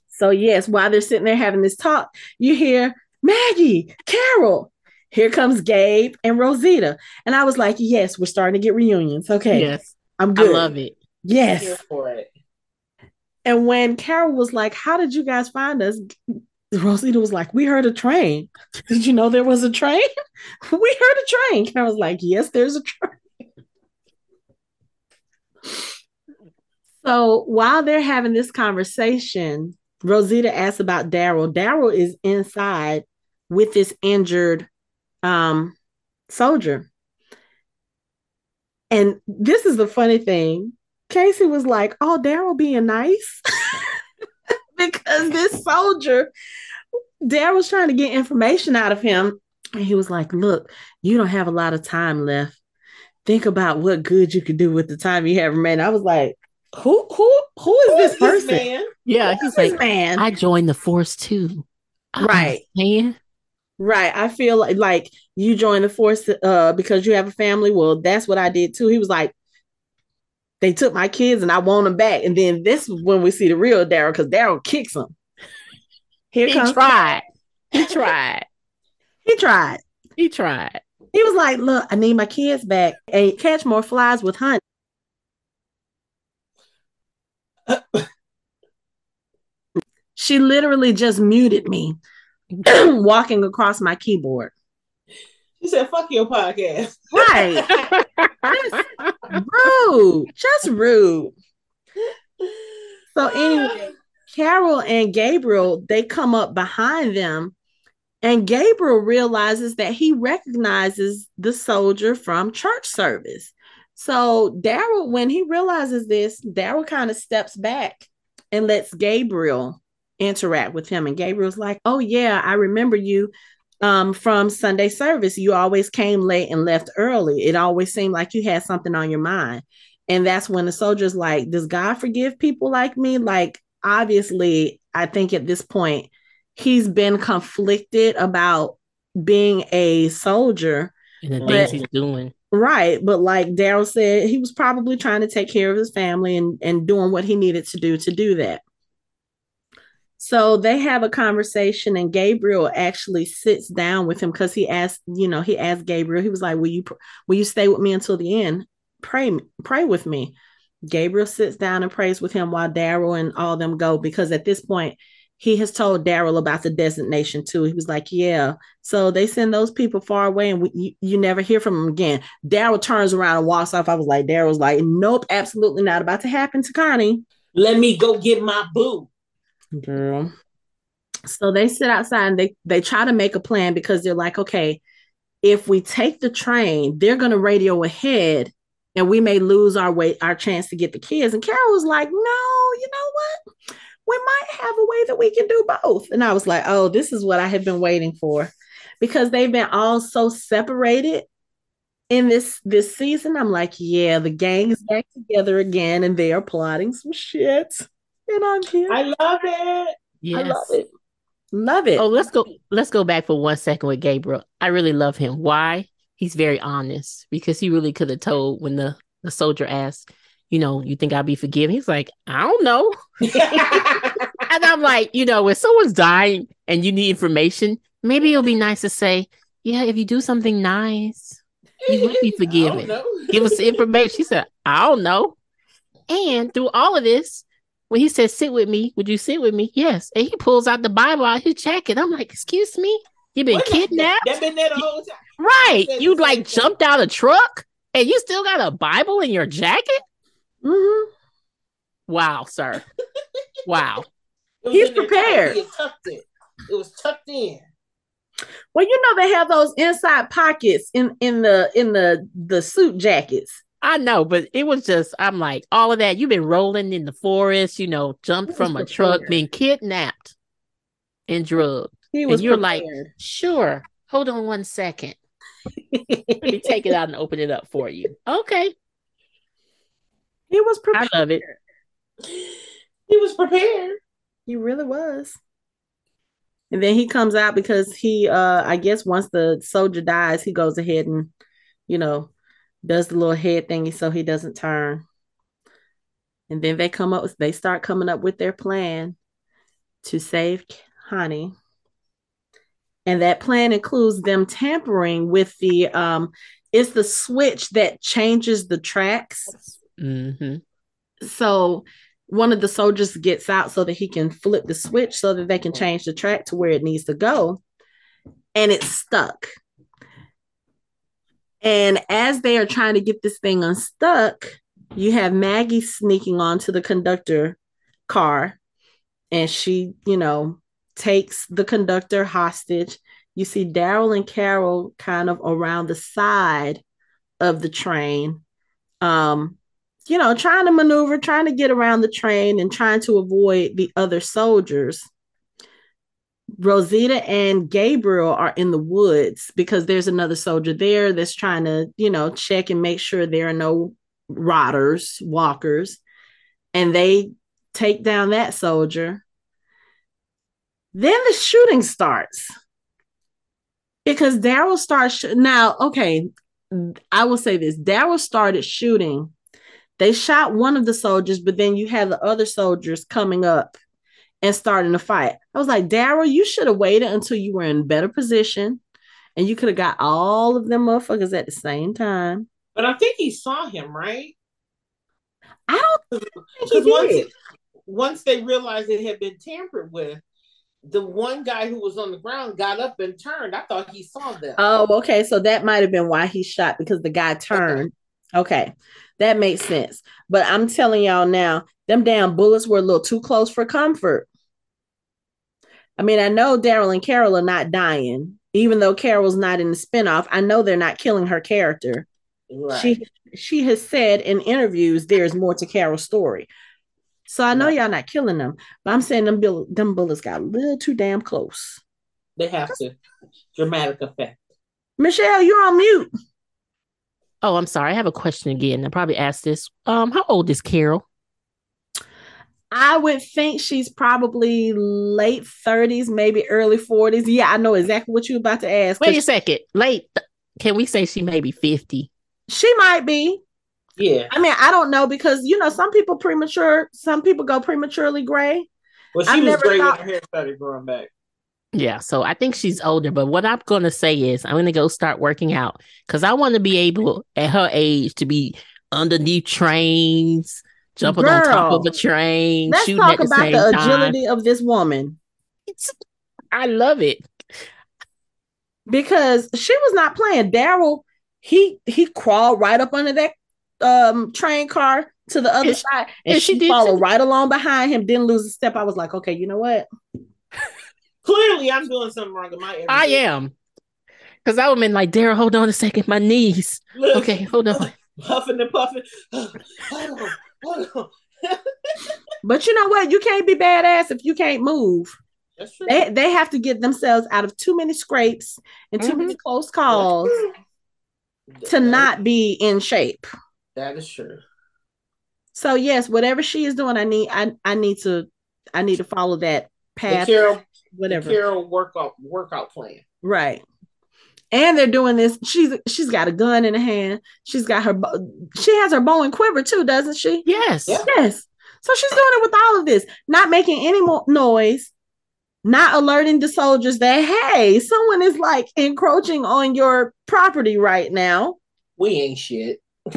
so yes, while they're sitting there having this talk, you hear Maggie, Carol. Here comes Gabe and Rosita. And I was like, yes, we're starting to get reunions. Okay. Yes. I'm good. I love it. Yes. for it. And when Carol was like, How did you guys find us? Rosita was like, We heard a train. Did you know there was a train? we heard a train. Carol was like, Yes, there's a train. so while they're having this conversation, Rosita asks about Daryl. Daryl is inside with this injured um, soldier. And this is the funny thing. Casey was like, Oh, Daryl being nice. because this soldier, Daryl was trying to get information out of him. And he was like, Look, you don't have a lot of time left. Think about what good you could do with the time you have remaining. I was like, who who who is who this is person? This man? Yeah, who he's like, man. I joined the force too. right. Man. Right. I feel like like you joined the force uh because you have a family. Well, that's what I did too. He was like, they took my kids and I want them back. And then this is when we see the real Daryl because Daryl kicks him. Here he comes tried. He tried. he tried. He tried. He was like, "Look, I need my kids back and catch more flies with honey." she literally just muted me walking across my keyboard. She said, fuck your podcast. Right. rude. Just rude. So ah. anyway, Carol and Gabriel, they come up behind them, and Gabriel realizes that he recognizes the soldier from church service. So Daryl, when he realizes this, Daryl kind of steps back and lets Gabriel interact with him. And Gabriel's like, Oh, yeah, I remember you um, from Sunday service. You always came late and left early. It always seemed like you had something on your mind. And that's when the soldier's like, Does God forgive people like me? Like, obviously, I think at this point, he's been conflicted about being a soldier and the things he's doing. Right. But like Daryl said, he was probably trying to take care of his family and, and doing what he needed to do to do that. So they have a conversation, and Gabriel actually sits down with him because he asked, you know, he asked Gabriel, he was like, "Will you, will you stay with me until the end? Pray, pray with me." Gabriel sits down and prays with him while Daryl and all them go because at this point he has told Daryl about the designation two. He was like, "Yeah." So they send those people far away, and we, you, you never hear from them again. Daryl turns around and walks off. I was like, Daryl's like, "Nope, absolutely not about to happen to Connie." Let me go get my boo girl. So they sit outside and they they try to make a plan because they're like, okay, if we take the train, they're gonna radio ahead and we may lose our way our chance to get the kids. And Carol was like, no, you know what? We might have a way that we can do both. And I was like, oh, this is what I have been waiting for. Because they've been all so separated in this this season. I'm like, yeah, the gang is back together again and they are plotting some shit and I'm here. I love it. Yes. I love it. Love it. Oh, let's go. Let's go back for one second with Gabriel. I really love him. Why? He's very honest because he really could have told when the the soldier asked, you know, you think I'll be forgiven? He's like, I don't know. and I'm like, you know, when someone's dying and you need information, maybe it'll be nice to say, yeah, if you do something nice, you will be forgiven. Give us the information. She said, I don't know. And through all of this, when he said, sit with me, would you sit with me? Yes. And he pulls out the Bible out of his jacket. I'm like, excuse me? You been kidnapped? That been there the whole time. Right. You like jumped out of a truck and you still got a Bible in your jacket? Mm-hmm. Wow, sir. wow. He's prepared. It, it. it was tucked in. Well, you know they have those inside pockets in in the in the the suit jackets. I know, but it was just, I'm like, all of that. You've been rolling in the forest, you know, jumped from a truck, been kidnapped and drugged. He was and you're prepared. like, sure, hold on one second. Let me take it out and open it up for you. Okay. He was prepared. I love it. He was prepared. He really was. And then he comes out because he uh I guess once the soldier dies, he goes ahead and, you know, does the little head thingy so he doesn't turn. And then they come up, they start coming up with their plan to save Honey. And that plan includes them tampering with the um it's the switch that changes the tracks. Mm-hmm. So one of the soldiers gets out so that he can flip the switch so that they can change the track to where it needs to go. And it's stuck. And as they are trying to get this thing unstuck, you have Maggie sneaking onto the conductor car and she, you know, takes the conductor hostage. You see Daryl and Carol kind of around the side of the train. Um, you know, trying to maneuver, trying to get around the train and trying to avoid the other soldiers. Rosita and Gabriel are in the woods because there's another soldier there that's trying to, you know, check and make sure there are no rotters, walkers. And they take down that soldier. Then the shooting starts because Daryl starts. Sh- now, okay, I will say this Daryl started shooting. They shot one of the soldiers, but then you have the other soldiers coming up and starting a fight. I was like, Daryl, you should have waited until you were in better position and you could have got all of them motherfuckers at the same time. But I think he saw him, right? I don't because once, it, once they realized it had been tampered with, the one guy who was on the ground got up and turned. I thought he saw them. Oh, okay. So that might have been why he shot because the guy turned. Okay. okay. That makes sense. But I'm telling y'all now, them damn bullets were a little too close for comfort. I mean, I know Daryl and Carol are not dying, even though Carol's not in the spinoff. I know they're not killing her character. Right. She she has said in interviews there's more to Carol's story. So I know right. y'all not killing them, but I'm saying them bill, them bullets got a little too damn close. They have to dramatic effect. Michelle, you're on mute. Oh, I'm sorry. I have a question again. I probably asked this. Um, how old is Carol? I would think she's probably late 30s, maybe early 40s. Yeah, I know exactly what you're about to ask. Wait a second. Late. Can we say she may be 50? She might be. Yeah. I mean, I don't know because, you know, some people premature, some people go prematurely gray. Well, she I was great thought... when her hair started growing back. Yeah, so I think she's older, but what I'm going to say is I'm going to go start working out because I want to be able at her age to be underneath trains, jumping Girl, on top of a train. Let's talk about the, the agility of this woman. It's, I love it because she was not playing. Daryl, he he crawled right up under that um train car to the other and side, and, and she, she followed too. right along behind him. Didn't lose a step. I was like, okay, you know what? Clearly, I'm doing something wrong in my. I am, because I would have been like, Daryl, hold on a second, my knees. Look, okay, hold on. Puffing and puffing. hold on, hold on. but you know what? You can't be badass if you can't move. They they have to get themselves out of too many scrapes and too mm-hmm. many close calls to not be in shape. That is true. So yes, whatever she is doing, I need I I need to I need to follow that path. The Carol, whatever. The Carol workout workout plan. Right. And they're doing this. She's she's got a gun in her hand. She's got her. She has her bow and quiver too, doesn't she? Yes. Yes. So she's doing it with all of this, not making any more noise, not alerting the soldiers that hey, someone is like encroaching on your property right now. We ain't shit.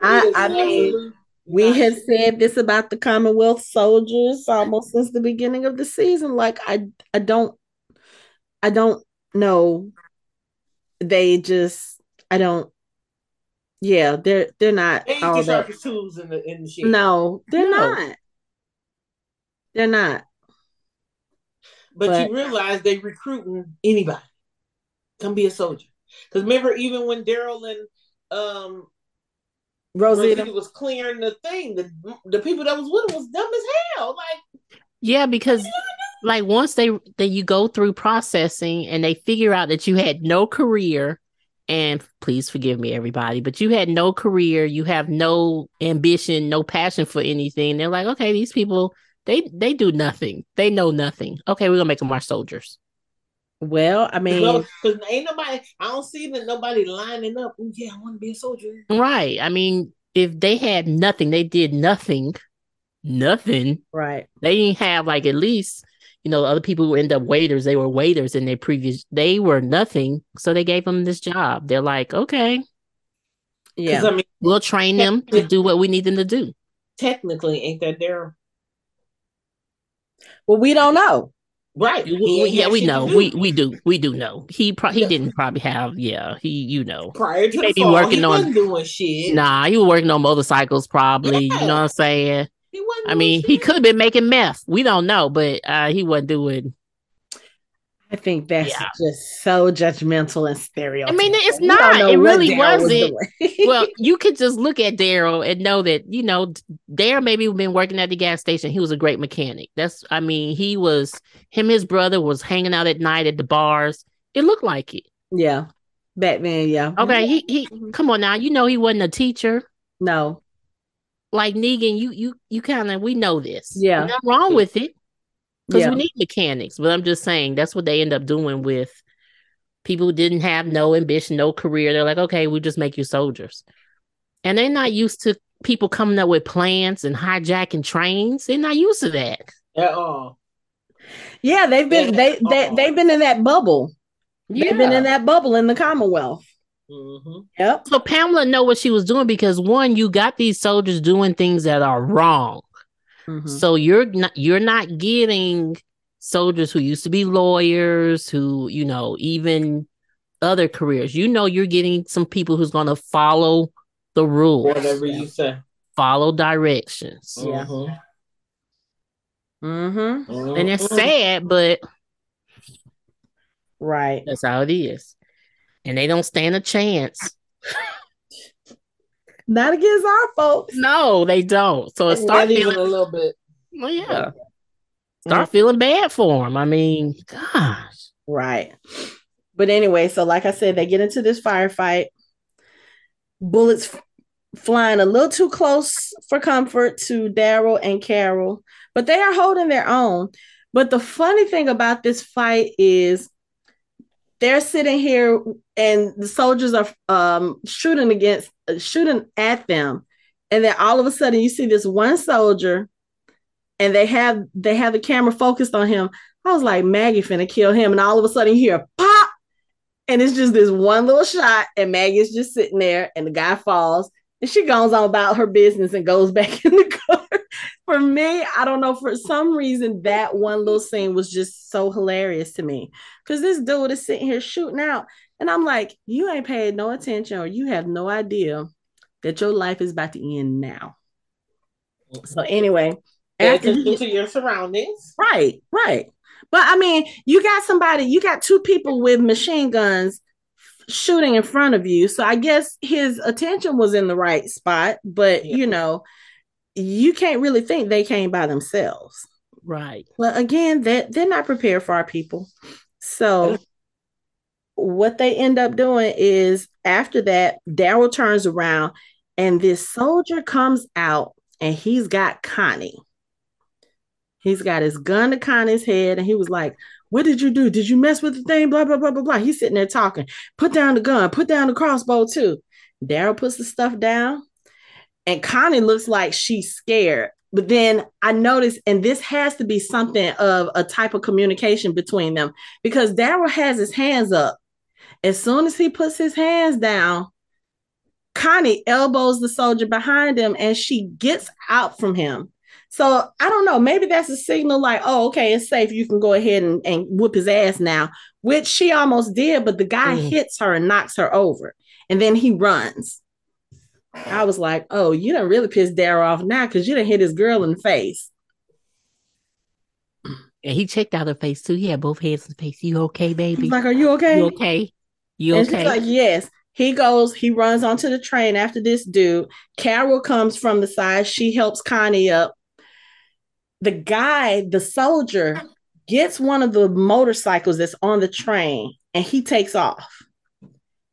I, I mean, we have said this about the Commonwealth soldiers almost since the beginning of the season. Like, I, I don't, I don't know. They just, I don't. Yeah, they're they're not. They all that. tools in the in the No, they're no. not. They're not. But, but you realize they recruiting anybody. Come be a soldier. Because remember, even when Daryl and um Rosita. Rosita was clearing the thing, the the people that was with him was dumb as hell. Like Yeah, because like once they that you go through processing and they figure out that you had no career and please forgive me everybody but you had no career you have no ambition no passion for anything they're like okay these people they they do nothing they know nothing okay we're gonna make them our soldiers well, I mean, because ain't nobody. I don't see that nobody lining up. Oh, yeah, I want to be a soldier. Right. I mean, if they had nothing, they did nothing, nothing. Right. They didn't have like at least you know other people who end up waiters. They were waiters in their previous. They were nothing, so they gave them this job. They're like, okay, yeah, I mean, we'll train them to do what we need them to do. Technically, ain't that their? Well, we don't know. Right. We, yeah, we know. We we do. We do know. He pro- he didn't probably have. Yeah, he you know. Prior to maybe fall, working on doing shit. Nah, he was working on motorcycles. Probably. Yeah. You know what I'm saying? He wasn't. I mean, shit. he could have been making meth. We don't know, but uh, he wasn't doing I think that's yeah. just so judgmental and stereotypical. I mean, it's not. It really wasn't. well, you could just look at Daryl and know that you know Daryl maybe been working at the gas station. He was a great mechanic. That's. I mean, he was. Him, his brother was hanging out at night at the bars. It looked like it. Yeah, Batman. Yeah. Okay. He he. Mm-hmm. Come on now. You know he wasn't a teacher. No. Like Negan, you you you kind of we know this. Yeah. Nothing wrong with it because yeah. we need mechanics. But I'm just saying that's what they end up doing with people who didn't have no ambition, no career. They're like, okay, we just make you soldiers, and they're not used to people coming up with plans and hijacking trains. They're not used to that at all. Yeah, they've been they they they've been in that bubble. Yeah. They've been in that bubble in the Commonwealth. Mm-hmm. Yep. So Pamela know what she was doing because one, you got these soldiers doing things that are wrong. Mm-hmm. So you're not you're not getting soldiers who used to be lawyers, who, you know, even other careers. You know you're getting some people who's gonna follow the rules. Whatever you say. Follow directions. Yeah. Mm-hmm. mm-hmm. And it's sad, but right. That's how it is. And they don't stand a chance. Not against our folks. No, they don't. So it start feeling a little bit. Well, yeah. Start mm-hmm. feeling bad for them. I mean, gosh. Right. But anyway, so like I said, they get into this firefight. Bullets f- flying a little too close for comfort to Daryl and Carol, but they are holding their own. But the funny thing about this fight is they're sitting here and the soldiers are um, shooting against shooting at them And then all of a sudden you see this one soldier and they have they have the camera focused on him. I was like, Maggie finna kill him. And all of a sudden you hear pop. And it's just this one little shot, and Maggie's just sitting there, and the guy falls, and she goes on about her business and goes back in the car. For me, I don't know, for some reason, that one little scene was just so hilarious to me. Because this dude is sitting here shooting out, and I'm like, you ain't paid no attention, or you have no idea that your life is about to end now. Mm-hmm. So anyway, after you, to your surroundings. Right, right. But I mean, you got somebody, you got two people with machine guns shooting in front of you. So I guess his attention was in the right spot, but yeah. you know, you can't really think they came by themselves. Right. Well, again, that they're, they're not prepared for our people. So what they end up doing is after that, Daryl turns around and this soldier comes out and he's got Connie. He's got his gun to Connie's head and he was like, What did you do? Did you mess with the thing? Blah, blah, blah, blah, blah. He's sitting there talking. Put down the gun, put down the crossbow too. Daryl puts the stuff down and Connie looks like she's scared. But then I noticed, and this has to be something of a type of communication between them because Daryl has his hands up as soon as he puts his hands down, Connie elbows the soldier behind him and she gets out from him. So I don't know. Maybe that's a signal like, oh, okay, it's safe. You can go ahead and, and whoop his ass now, which she almost did, but the guy mm. hits her and knocks her over. And then he runs. I was like, oh, you don't really piss Daryl off now because you didn't hit his girl in the face. And he checked out her face too. He had both hands in the face. You okay, baby? He's like, are you okay? You okay? You and okay? She's like, yes. He goes, he runs onto the train after this dude. Carol comes from the side. She helps Connie up. The guy, the soldier, gets one of the motorcycles that's on the train and he takes off.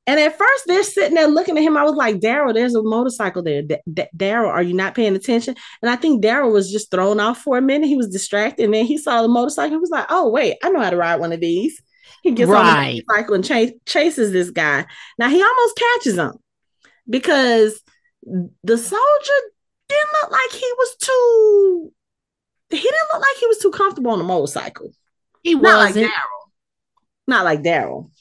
And at first, they're sitting there looking at him. I was like, Daryl, there's a motorcycle there. D- D- Daryl, are you not paying attention? And I think Daryl was just thrown off for a minute. He was distracted. And then he saw the motorcycle. He was like, oh, wait, I know how to ride one of these. He gets right. on the motorcycle and ch- chases this guy. Now he almost catches him because the soldier didn't look like he was too. He didn't look like he was too comfortable on the motorcycle. He Not wasn't. like Daryl. Not like Daryl.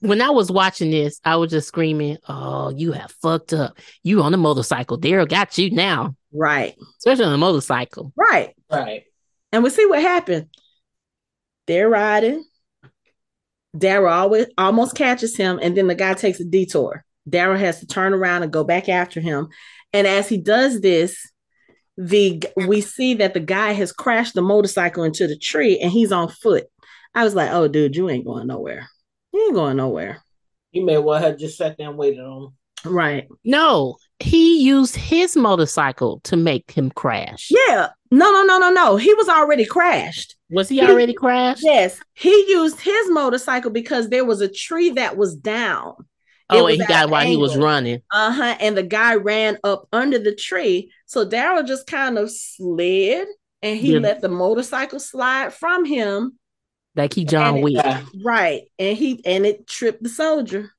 When I was watching this, I was just screaming, "Oh, you have fucked up! You on the motorcycle? Daryl got you now." Right. Especially on the motorcycle. Right. Right. And we see what happened. They're riding. Daryl always almost catches him, and then the guy takes a detour. Daryl has to turn around and go back after him. And as he does this, the we see that the guy has crashed the motorcycle into the tree and he's on foot. I was like, "Oh, dude, you ain't going nowhere. You ain't going nowhere." You may well have just sat there and waited on. him. Right. No, he used his motorcycle to make him crash. Yeah. No, no, no, no, no. He was already crashed. Was he already crashed? Yes. He used his motorcycle because there was a tree that was down. Oh, and he got while he was running. Uh huh. And the guy ran up under the tree. So Daryl just kind of slid and he yeah. let the motorcycle slide from him. Like he John Wick. Right. And he and it tripped the soldier.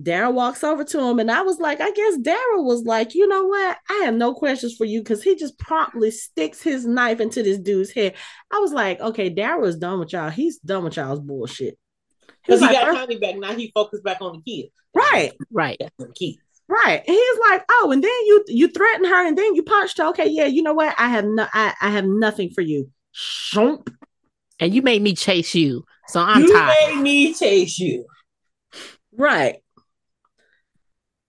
Daryl walks over to him, and I was like, I guess Daryl was like, you know what? I have no questions for you because he just promptly sticks his knife into this dude's head. I was like, okay, Daryl is done with y'all. He's done with y'all's bullshit. Because he, he like, got Connie back. Now he focused back on the kids. Right. Right. The kids. Right. And he's like, oh, and then you you threatened her and then you punched her. Okay, yeah, you know what? I have no I, I have nothing for you. Shomp. And you made me chase you. So I'm you tired. You made me chase you. Right.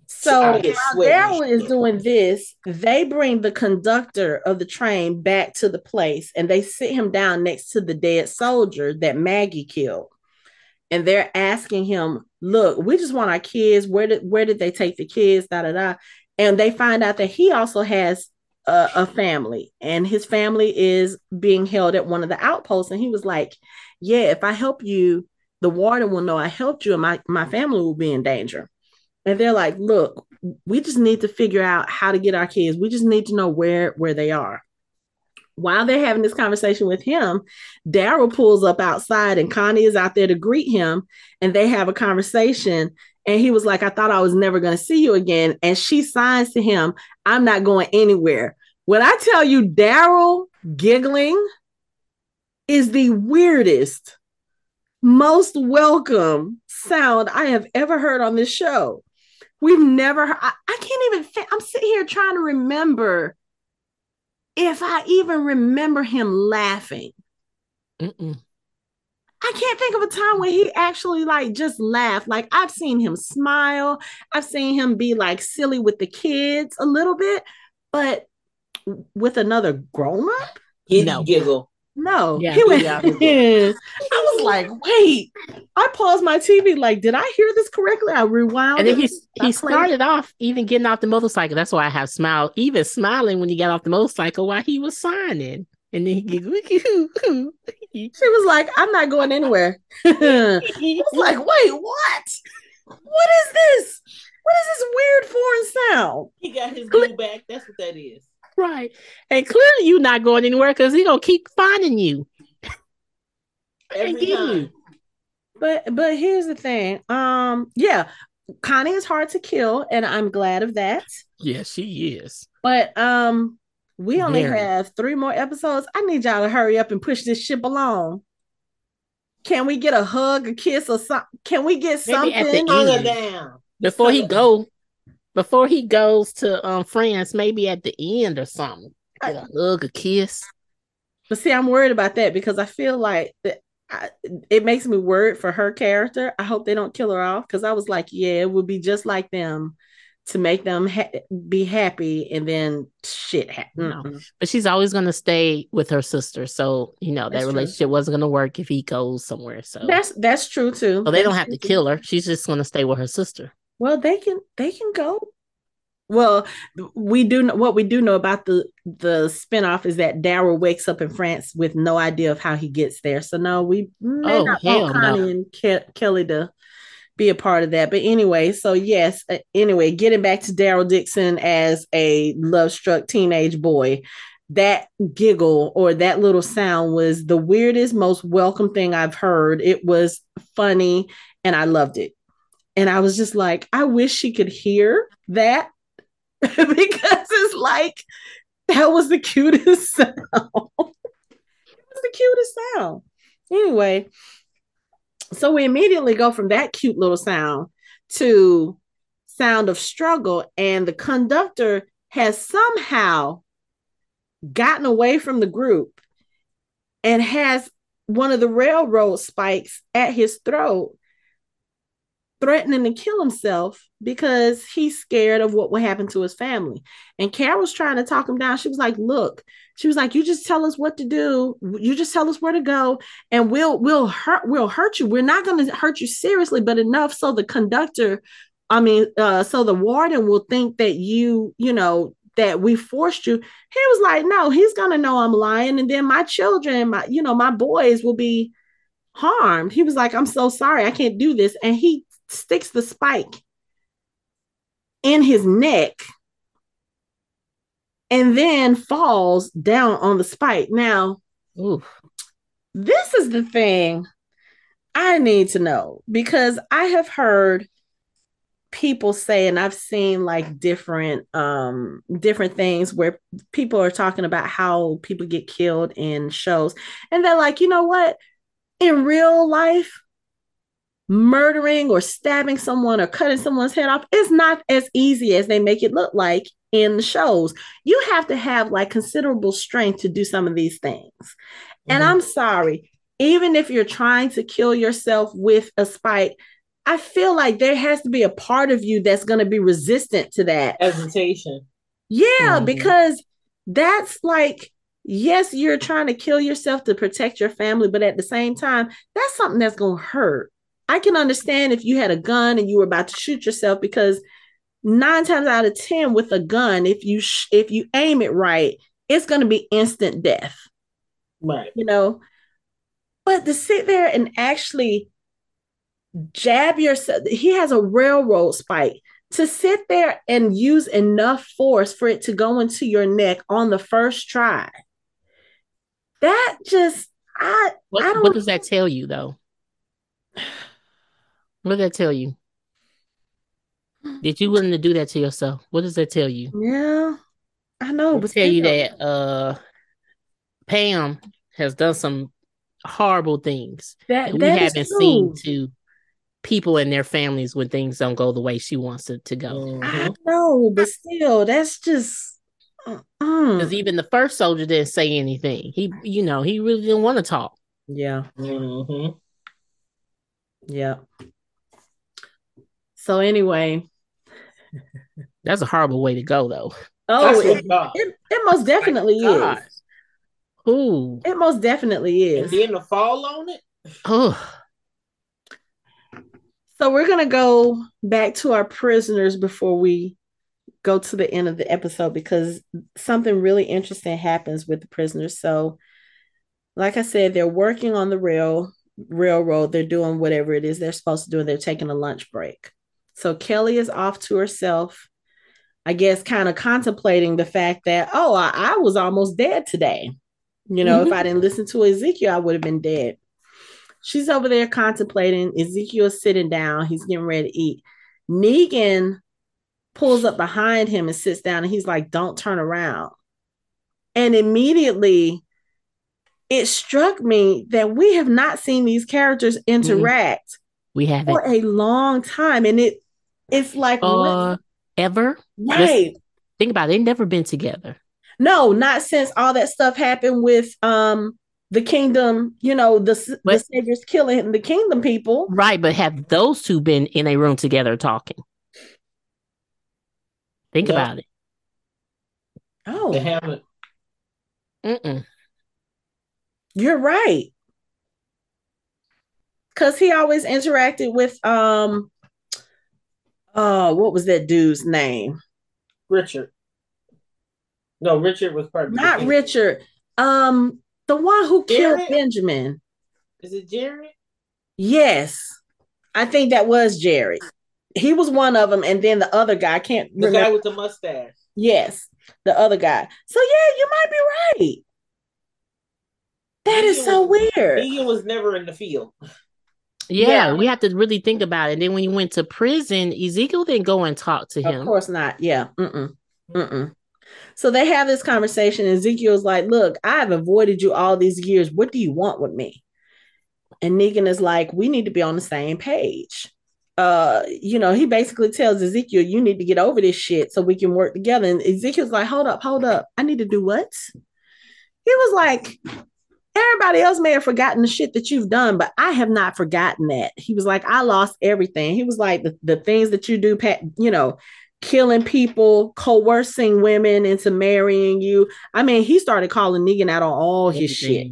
So while Daryl is doing this, they bring the conductor of the train back to the place and they sit him down next to the dead soldier that Maggie killed. And they're asking him, look, we just want our kids. Where did where did they take the kids? Da da da. And they find out that he also has a, a family, and his family is being held at one of the outposts. And he was like, Yeah, if I help you, the warden will know I helped you, and my, my family will be in danger. And they're like look we just need to figure out how to get our kids. We just need to know where where they are. While they're having this conversation with him daryl pulls up outside and connie is out there to greet him and they have a conversation And he was like, I thought I was never going to see you again. And she signs to him, I'm not going anywhere. When I tell you Daryl giggling is the weirdest, most welcome sound I have ever heard on this show. We've never, I, I can't even, I'm sitting here trying to remember if I even remember him laughing. Mm-mm. I can't think of a time when he actually like just laughed. Like I've seen him smile. I've seen him be like silly with the kids a little bit, but with another grown up, he no. giggle. No, yeah, he went. Yeah. I was like, wait. I paused my TV. Like, did I hear this correctly? I rewound. And then he he started off even getting off the motorcycle. That's why I have smiled, even smiling when he got off the motorcycle while he was signing. And then he giggled. she was like, "I'm not going anywhere." I was like, "Wait, what? What is this? What is this weird foreign sound?" He got his glue back. That's what that is. Right. And clearly you're not going anywhere because he gonna keep finding you. Every time. But but here's the thing. Um, yeah, Connie is hard to kill, and I'm glad of that. Yes, she is. But um, we only Very. have three more episodes. I need y'all to hurry up and push this ship along. Can we get a hug, a kiss, or something? Can we get Maybe something? At the down. Before he go, before he goes to um France, maybe at the end or something. Get a hug, a kiss. But see, I'm worried about that because I feel like that I, it makes me worried for her character. I hope they don't kill her off because I was like, yeah, it would be just like them to make them ha- be happy and then shit happen. No. Mm-hmm. But she's always going to stay with her sister. So, you know, that's that relationship true. wasn't going to work if he goes somewhere. So that's, that's true too. So they don't have to kill her. She's just going to stay with her sister. Well, they can they can go. Well, we do know what we do know about the the spinoff is that Daryl wakes up in France with no idea of how he gets there. So no, we may oh, not want Connie no. and Ke- Kelly to be a part of that. But anyway, so yes, uh, anyway, getting back to Daryl Dixon as a love struck teenage boy, that giggle or that little sound was the weirdest, most welcome thing I've heard. It was funny and I loved it. And I was just like, I wish she could hear that because it's like that was the cutest sound. it was the cutest sound. Anyway, so we immediately go from that cute little sound to sound of struggle and the conductor has somehow gotten away from the group and has one of the railroad spikes at his throat threatening to kill himself because he's scared of what will happen to his family. And Carol's trying to talk him down. She was like, "Look, she was like, you just tell us what to do. You just tell us where to go, and we'll we'll hurt we'll hurt you. We're not going to hurt you seriously, but enough so the conductor, I mean, uh, so the warden will think that you, you know." that we forced you he was like no he's gonna know i'm lying and then my children my you know my boys will be harmed he was like i'm so sorry i can't do this and he sticks the spike in his neck and then falls down on the spike. Now, Oof. this is the thing I need to know because I have heard people say and I've seen like different um different things where people are talking about how people get killed in shows and they're like, "You know what? In real life, murdering or stabbing someone or cutting someone's head off is not as easy as they make it look like in the shows. You have to have like considerable strength to do some of these things. Mm-hmm. And I'm sorry, even if you're trying to kill yourself with a spike, I feel like there has to be a part of you that's going to be resistant to that hesitation. Yeah, mm-hmm. because that's like yes, you're trying to kill yourself to protect your family, but at the same time, that's something that's going to hurt. I can understand if you had a gun and you were about to shoot yourself because nine times out of ten with a gun, if you sh- if you aim it right, it's going to be instant death. Right. You know, but to sit there and actually jab yourself, he has a railroad spike. To sit there and use enough force for it to go into your neck on the first try, that just I what, I what does that tell you though? What did that tell you? Did you willing to do that to yourself? What does that tell you? Yeah, I know, but tell you that uh Pam has done some horrible things that, that we haven't seen to people and their families when things don't go the way she wants it to go. Mm-hmm. I know, but still, that's just because uh-uh. even the first soldier didn't say anything. He, you know, he really didn't want to talk. Yeah. Mm-hmm. Yeah. So anyway, that's a horrible way to go, though. Oh, it, it, it, most definitely is. Who? It most definitely is. And then the fall on it. Oh. So we're gonna go back to our prisoners before we go to the end of the episode because something really interesting happens with the prisoners. So, like I said, they're working on the rail railroad. They're doing whatever it is they're supposed to do, and they're taking a lunch break. So Kelly is off to herself, I guess, kind of contemplating the fact that, oh, I, I was almost dead today. You know, mm-hmm. if I didn't listen to Ezekiel, I would have been dead. She's over there contemplating. Ezekiel's sitting down. He's getting ready to eat. Negan pulls up behind him and sits down, and he's like, Don't turn around. And immediately it struck me that we have not seen these characters interact mm-hmm. we haven't for a long time. And it it's like uh, ever. Right. Just think about it, they've never been together. No, not since all that stuff happened with um the kingdom, you know, the, but, the savior's killing the kingdom people. Right, but have those two been in a room together talking? Think no. about it. Oh, they haven't. Mm-mm. You're right. Cause he always interacted with um uh what was that dude's name? Richard. No, Richard was part of Not Richard. Um the one who Jared? killed Benjamin. Is it Jared? Yes. I think that was Jared. He was one of them, and then the other guy I can't the remember. guy with the mustache. Yes, the other guy. So yeah, you might be right. That is so was, weird. Negan was never in the field. Yeah, yeah, we have to really think about it. And then when he went to prison, Ezekiel didn't go and talk to him. Of course not. Yeah. Mm-mm. Mm-mm. So they have this conversation. Ezekiel's like, Look, I've avoided you all these years. What do you want with me? And Negan is like, We need to be on the same page. Uh, you know, he basically tells Ezekiel, You need to get over this shit so we can work together. And Ezekiel's like, Hold up, hold up. I need to do what? He was like, Everybody else may have forgotten the shit that you've done, but I have not forgotten that. He was like, I lost everything. He was like, the, the things that you do, Pat, you know, killing people, coercing women into marrying you. I mean, he started calling Negan out on all his shit.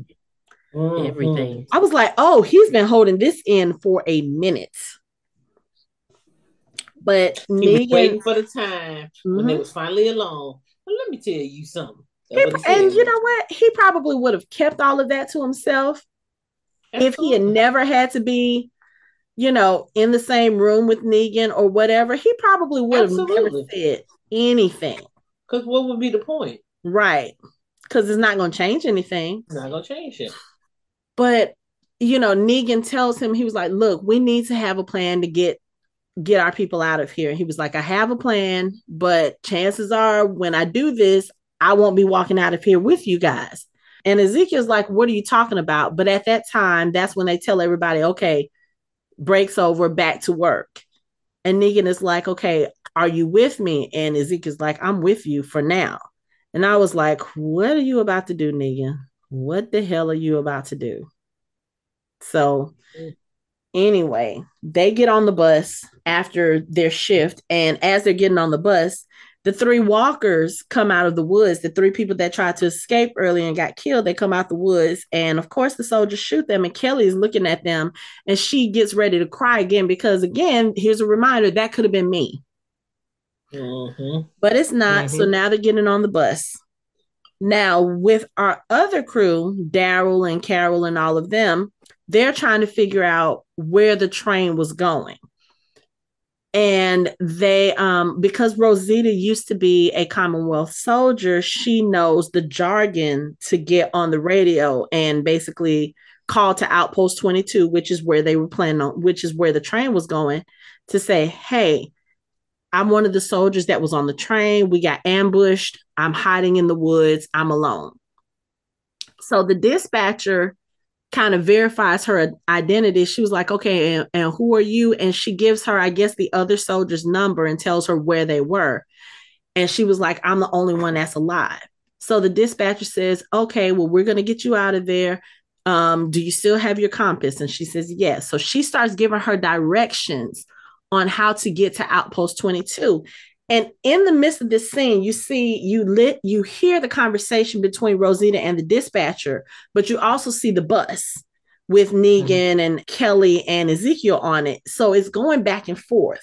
Mm-hmm. Everything. I was like, oh, he's been holding this in for a minute. But he Negan, was waiting for the time mm-hmm. when they was finally alone. Well, let me tell you something. He, and you know what? He probably would have kept all of that to himself Absolutely. if he had never had to be you know, in the same room with Negan or whatever, he probably would have never said anything. Because what would be the point? Right. Because it's not going to change anything. It's not going to change it. But, you know, Negan tells him, he was like, look, we need to have a plan to get get our people out of here. He was like, I have a plan, but chances are when I do this, I won't be walking out of here with you guys. And Ezekiel's like, What are you talking about? But at that time, that's when they tell everybody, okay, breaks over back to work. And Negan is like, okay, are you with me? And Ezekiel's like, I'm with you for now. And I was like, what are you about to do, Negan? What the hell are you about to do? So, anyway, they get on the bus after their shift. And as they're getting on the bus, the three walkers come out of the woods. The three people that tried to escape early and got killed, they come out the woods. And of course, the soldiers shoot them. And Kelly is looking at them and she gets ready to cry again because, again, here's a reminder that could have been me. Mm-hmm. But it's not. Mm-hmm. So now they're getting on the bus. Now, with our other crew, Daryl and Carol and all of them, they're trying to figure out where the train was going and they um because rosita used to be a commonwealth soldier she knows the jargon to get on the radio and basically call to outpost 22 which is where they were planning on which is where the train was going to say hey I'm one of the soldiers that was on the train. We got ambushed. I'm hiding in the woods. I'm alone. So the dispatcher kind of verifies her identity. She was like, okay, and, and who are you? And she gives her, I guess, the other soldier's number and tells her where they were. And she was like, I'm the only one that's alive. So the dispatcher says, okay, well, we're going to get you out of there. Um, do you still have your compass? And she says, yes. So she starts giving her directions on how to get to outpost 22. And in the midst of this scene, you see, you lit, you hear the conversation between Rosita and the dispatcher, but you also see the bus with Negan mm-hmm. and Kelly and Ezekiel on it. So it's going back and forth.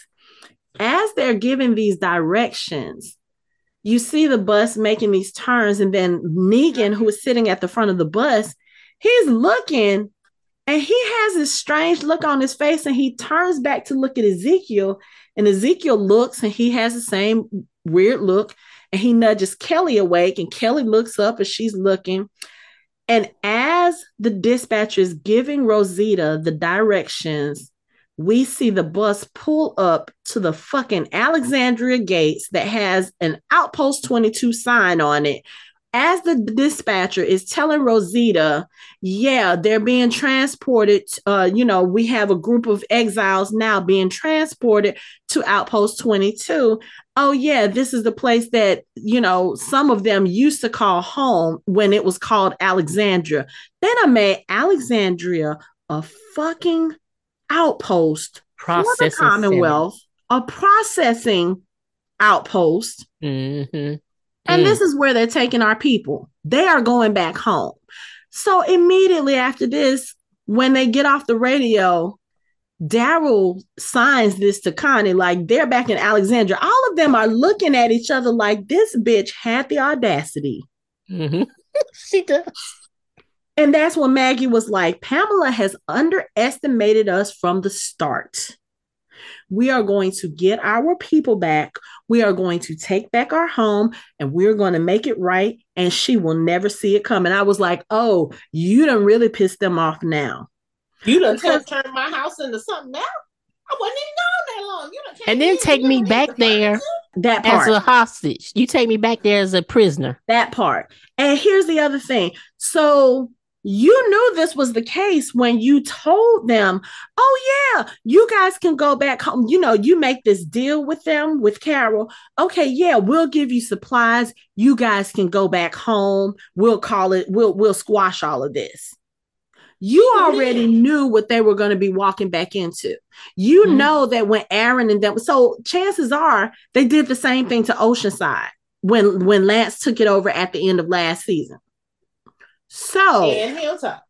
As they're giving these directions, you see the bus making these turns, and then Negan, who is sitting at the front of the bus, he's looking and he has this strange look on his face, and he turns back to look at Ezekiel, and Ezekiel looks and he has the same weird look and he nudges Kelly awake and Kelly looks up and she's looking. And as the dispatcher is giving Rosita the directions, we see the bus pull up to the fucking Alexandria gates that has an Outpost 22 sign on it as the dispatcher is telling Rosita, yeah, they're being transported. Uh, you know, we have a group of exiles now being transported to Outpost 22. Oh, yeah, this is the place that, you know, some of them used to call home when it was called Alexandria. Then I made Alexandria a fucking outpost for the Commonwealth, center. a processing outpost. Mm-hmm and mm. this is where they're taking our people. They are going back home. So immediately after this, when they get off the radio, Daryl signs this to Connie like they're back in Alexandria. All of them are looking at each other like this bitch had the audacity. Mm-hmm. she does. And that's when Maggie was like, Pamela has underestimated us from the start. We are going to get our people back. We are going to take back our home and we're going to make it right. And she will never see it coming. I was like, oh, you done really pissed them off now. You done because- turned my house into something else. I wasn't even gone that long. You and then take me back there that part. as a hostage. You take me back there as a prisoner. That part. And here's the other thing. So you knew this was the case when you told them, oh, yeah, you guys can go back home. You know, you make this deal with them, with Carol. Okay, yeah, we'll give you supplies. You guys can go back home. We'll call it, we'll, we'll squash all of this. You already knew what they were going to be walking back into. You mm-hmm. know that when Aaron and them, so chances are they did the same thing to Oceanside when when Lance took it over at the end of last season. So and Hilltop.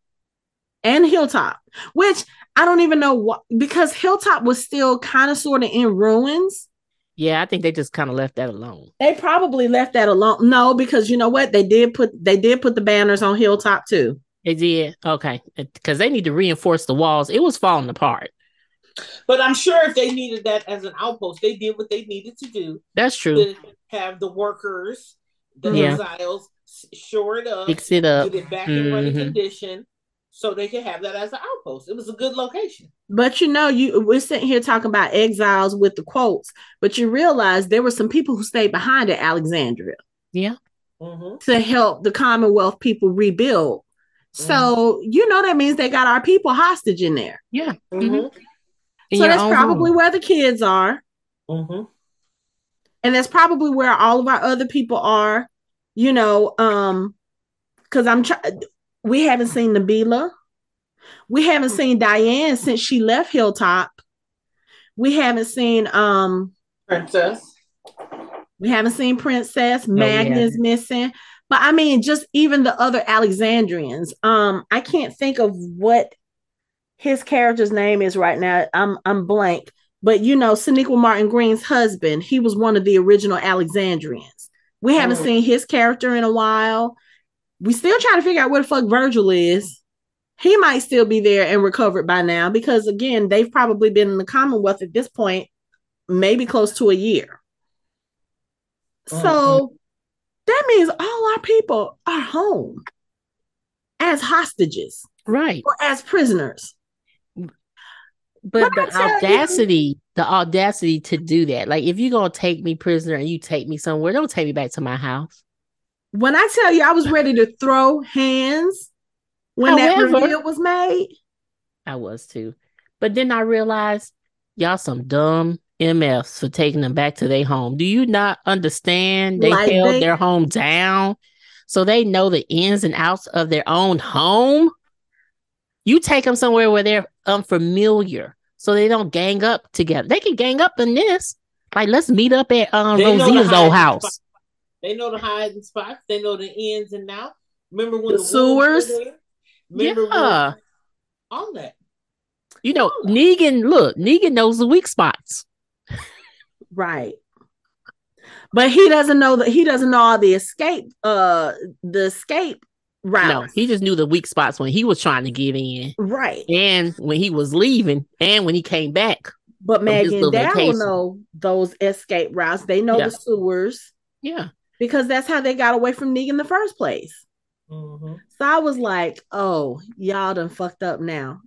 And Hilltop, which I don't even know what because Hilltop was still kind of sort of in ruins. Yeah, I think they just kind of left that alone. They probably left that alone. No, because you know what? They did put they did put the banners on Hilltop too. They did. Okay. Because they need to reinforce the walls. It was falling apart. But I'm sure if they needed that as an outpost, they did what they needed to do. That's true. have the workers, the yeah. exiles shore it up, fix it up, get it back mm-hmm. in running mm-hmm. condition, so they can have that as an outpost. It was a good location. But you know, you we're sitting here talking about exiles with the quotes, but you realize there were some people who stayed behind at Alexandria. Yeah. Mm-hmm. To help the Commonwealth people rebuild. So mm-hmm. you know that means they got our people hostage in there. Yeah. Mm-hmm. So that's probably room. where the kids are. Mm-hmm. And that's probably where all of our other people are you know, um, because I'm trying. We haven't seen Nabila. We haven't seen Diane since she left Hilltop. We haven't seen um Princess. We haven't seen Princess. Magna's yeah. missing. But I mean, just even the other Alexandrians. Um, I can't think of what his character's name is right now. I'm I'm blank. But you know, Sonequa Martin Green's husband, he was one of the original Alexandrians. We haven't mm. seen his character in a while. We still trying to figure out where the fuck Virgil is. He might still be there and recovered by now because again, they've probably been in the Commonwealth at this point, maybe close to a year. Mm-hmm. So that means all our people are home as hostages. Right. Or as prisoners. But the audacity, the audacity to do that. Like if you're gonna take me prisoner and you take me somewhere, don't take me back to my house. When I tell you I was ready to throw hands when However, that reveal was made. I was too. But then I realized y'all some dumb MFs for taking them back to their home. Do you not understand? They like held they- their home down so they know the ins and outs of their own home. You take them somewhere where they're unfamiliar so they don't gang up together. They can gang up in this. Like, let's meet up at um, Rosita's old house. Spots. They know the hiding spots. They know the ins and outs. Remember when the, the sewers? Remember yeah. When, all that. You know, Negan, look, Negan knows the weak spots. Right. But he doesn't know that he doesn't know all the escape, uh the escape route. No, he just knew the weak spots when he was trying to get in. Right. And when he was leaving and when he came back. But Maggie and Daryl know those escape routes. They know yeah. the sewers. Yeah. Because that's how they got away from Negan in the first place. Mm-hmm. So I was like, oh, y'all done fucked up now.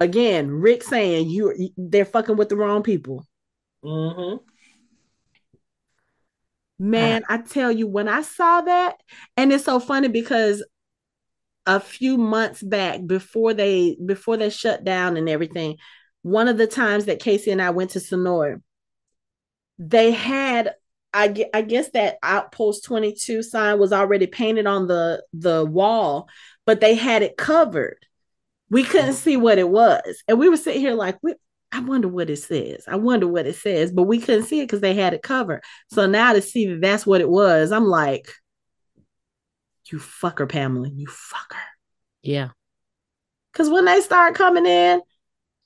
Again, Rick saying you they're fucking with the wrong people. Mm-hmm. Man, uh-huh. I tell you, when I saw that, and it's so funny because a few months back, before they before they shut down and everything, one of the times that Casey and I went to Senoia, they had I, I guess that outpost 22 sign was already painted on the the wall but they had it covered. We couldn't uh-huh. see what it was. And we were sitting here like I wonder what it says. I wonder what it says, but we couldn't see it because they had it covered. So now to see that that's what it was, I'm like, you fucker, Pamela, you fucker. Yeah. Because when they start coming in,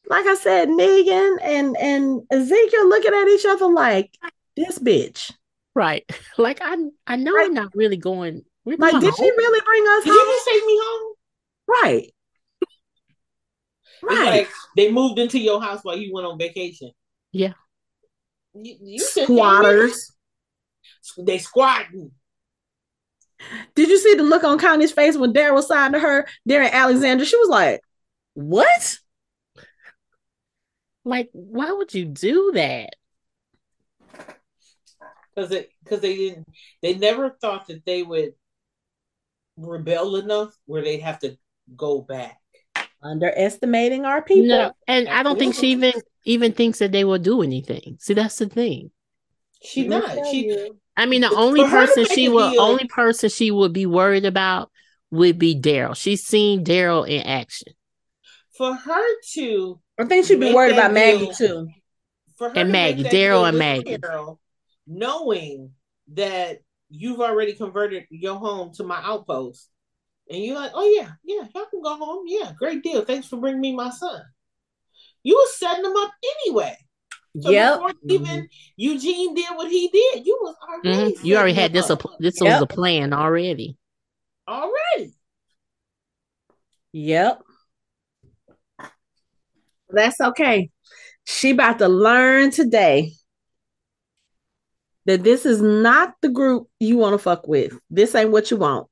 like I said, Negan and and Ezekiel looking at each other like this bitch. Right. Like I I know right. we're not really going. We're like, did home. she really bring us did home? Did you take me home? Right. Right. Like they moved into your house while you went on vacation. Yeah. You, you Squatters. They squatting. Did you see the look on Connie's face when Daryl was signed to her? they're in Alexandria, she was like, "What? Like, why would you do that?" Because it because they didn't they never thought that they would rebel enough where they'd have to go back underestimating our people. No, and I don't think she even even thinks that they will do anything. See, that's the thing. She not. She. I mean, the only person she will, only person she would be worried about would be Daryl. She's seen Daryl in action. For her to, I think she'd be worried about Maggie deal, too. For her and Maggie, Daryl and Maggie, Daryl, knowing that you've already converted your home to my outpost, and you're like, oh yeah, yeah, y'all can go home. Yeah, great deal. Thanks for bringing me my son. You were setting them up anyway. So yep. before even mm-hmm. Eugene did what he did, you was already mm-hmm. you already had this. A, this yep. was a plan already. Already. Yep. That's okay. She about to learn today that this is not the group you want to fuck with. This ain't what you want.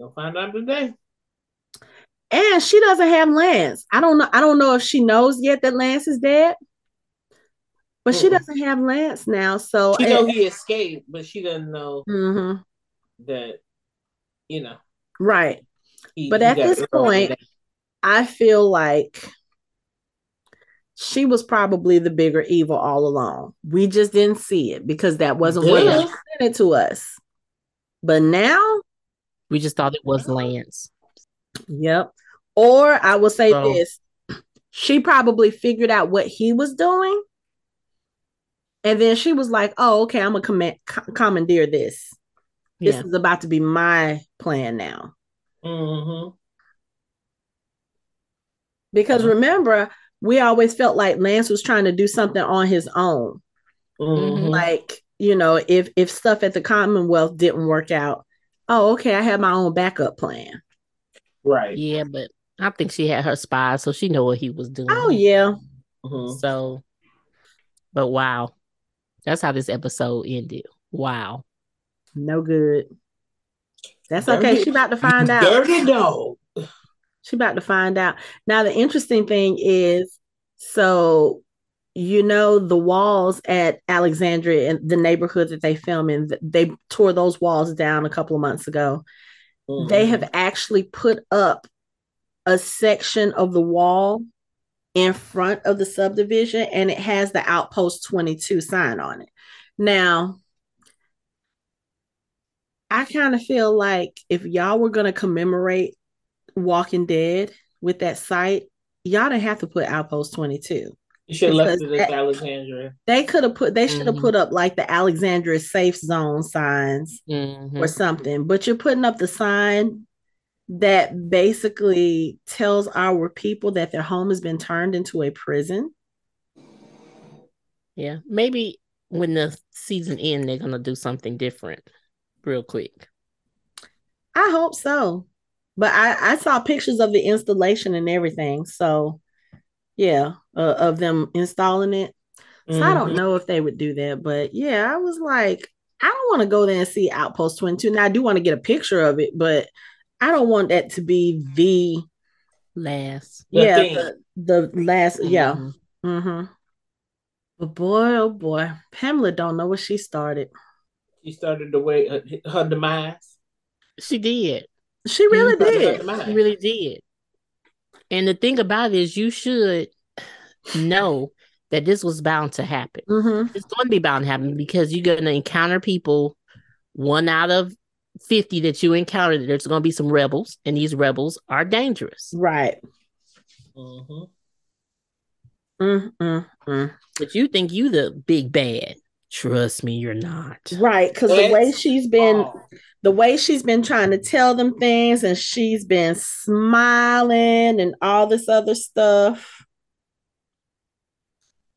You'll find out today. And she doesn't have Lance. I don't know. I don't know if she knows yet that Lance is dead. But mm-hmm. she doesn't have Lance now. So she know he escaped, but she doesn't know mm-hmm. that, you know. Right. He, but he at this point, I feel like she was probably the bigger evil all along. We just didn't see it because that wasn't what was presented to us. But now we just thought it was Lance. Yep. Or I will say so, this she probably figured out what he was doing. And then she was like, oh, okay, I'm going to com- commandeer this. This yeah. is about to be my plan now. Mm-hmm. Because uh-huh. remember, we always felt like Lance was trying to do something on his own. Mm-hmm. Like, you know, if if stuff at the Commonwealth didn't work out, oh, okay, I have my own backup plan. Right. Yeah, but I think she had her spies, so she know what he was doing. Oh yeah. Mm-hmm. So, but wow, that's how this episode ended. Wow. No good. That's dirty, okay. She about to find out. Dirty dog. She about to find out. Now the interesting thing is, so you know the walls at Alexandria and the neighborhood that they film in, they tore those walls down a couple of months ago. Mm-hmm. They have actually put up a section of the wall in front of the subdivision and it has the outpost 22 sign on it. Now, I kind of feel like if y'all were going to commemorate Walking Dead with that site, y'all didn't have to put Outpost 22. You should have left it at Alexandria. They could have put they should have mm-hmm. put up like the Alexandria safe zone signs mm-hmm. or something. But you're putting up the sign that basically tells our people that their home has been turned into a prison. Yeah. Maybe when the season ends, they're gonna do something different real quick. I hope so. But I, I saw pictures of the installation and everything. So, yeah, uh, of them installing it. So mm-hmm. I don't mm-hmm. know if they would do that. But yeah, I was like, I don't want to go there and see Outpost 22. Now, I do want to get a picture of it, but I don't want that to be the last. yeah, the, the, last. Mm-hmm. Yeah. Mm-hmm. But boy, oh boy, Pamela don't know what she started. She started the way uh, her demise. She did. She really did. She really did. And the thing about it is, you should know that this was bound to happen. Mm-hmm. It's going to be bound to happen because you're going to encounter people. One out of 50 that you encounter, there's going to be some rebels, and these rebels are dangerous. Right. Mm-hmm. Mm-hmm. But you think you the big bad. Trust me, you're not. Right. Because the way she's been. Oh the way she's been trying to tell them things and she's been smiling and all this other stuff.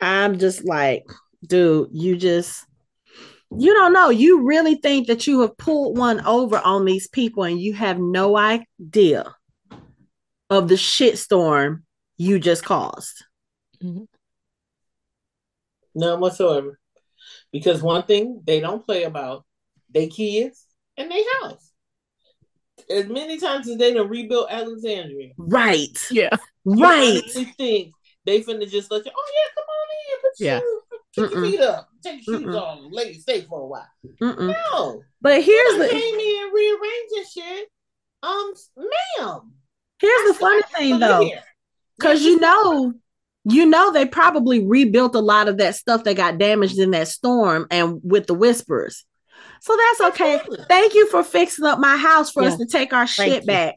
I'm just like, dude, you just you don't know. You really think that you have pulled one over on these people and you have no idea of the shitstorm you just caused. Mm-hmm. None whatsoever. Because one thing they don't play about, they kids and their house. As many times as they done rebuilt Alexandria. Right. Yeah. Right. You think they finna just let you, oh yeah, come on in. Put yeah. Your, your feet up. Take your shoes off. Lay stay for a while. Mm-mm. No. But here's the came in rearranging shit. Um, ma'am. Here's the funny thing though. Cause you know you know they probably rebuilt a lot of that stuff that got damaged in that storm and with the whispers. So that's okay. Thank you for fixing up my house for yeah. us to take our Thank shit you. back.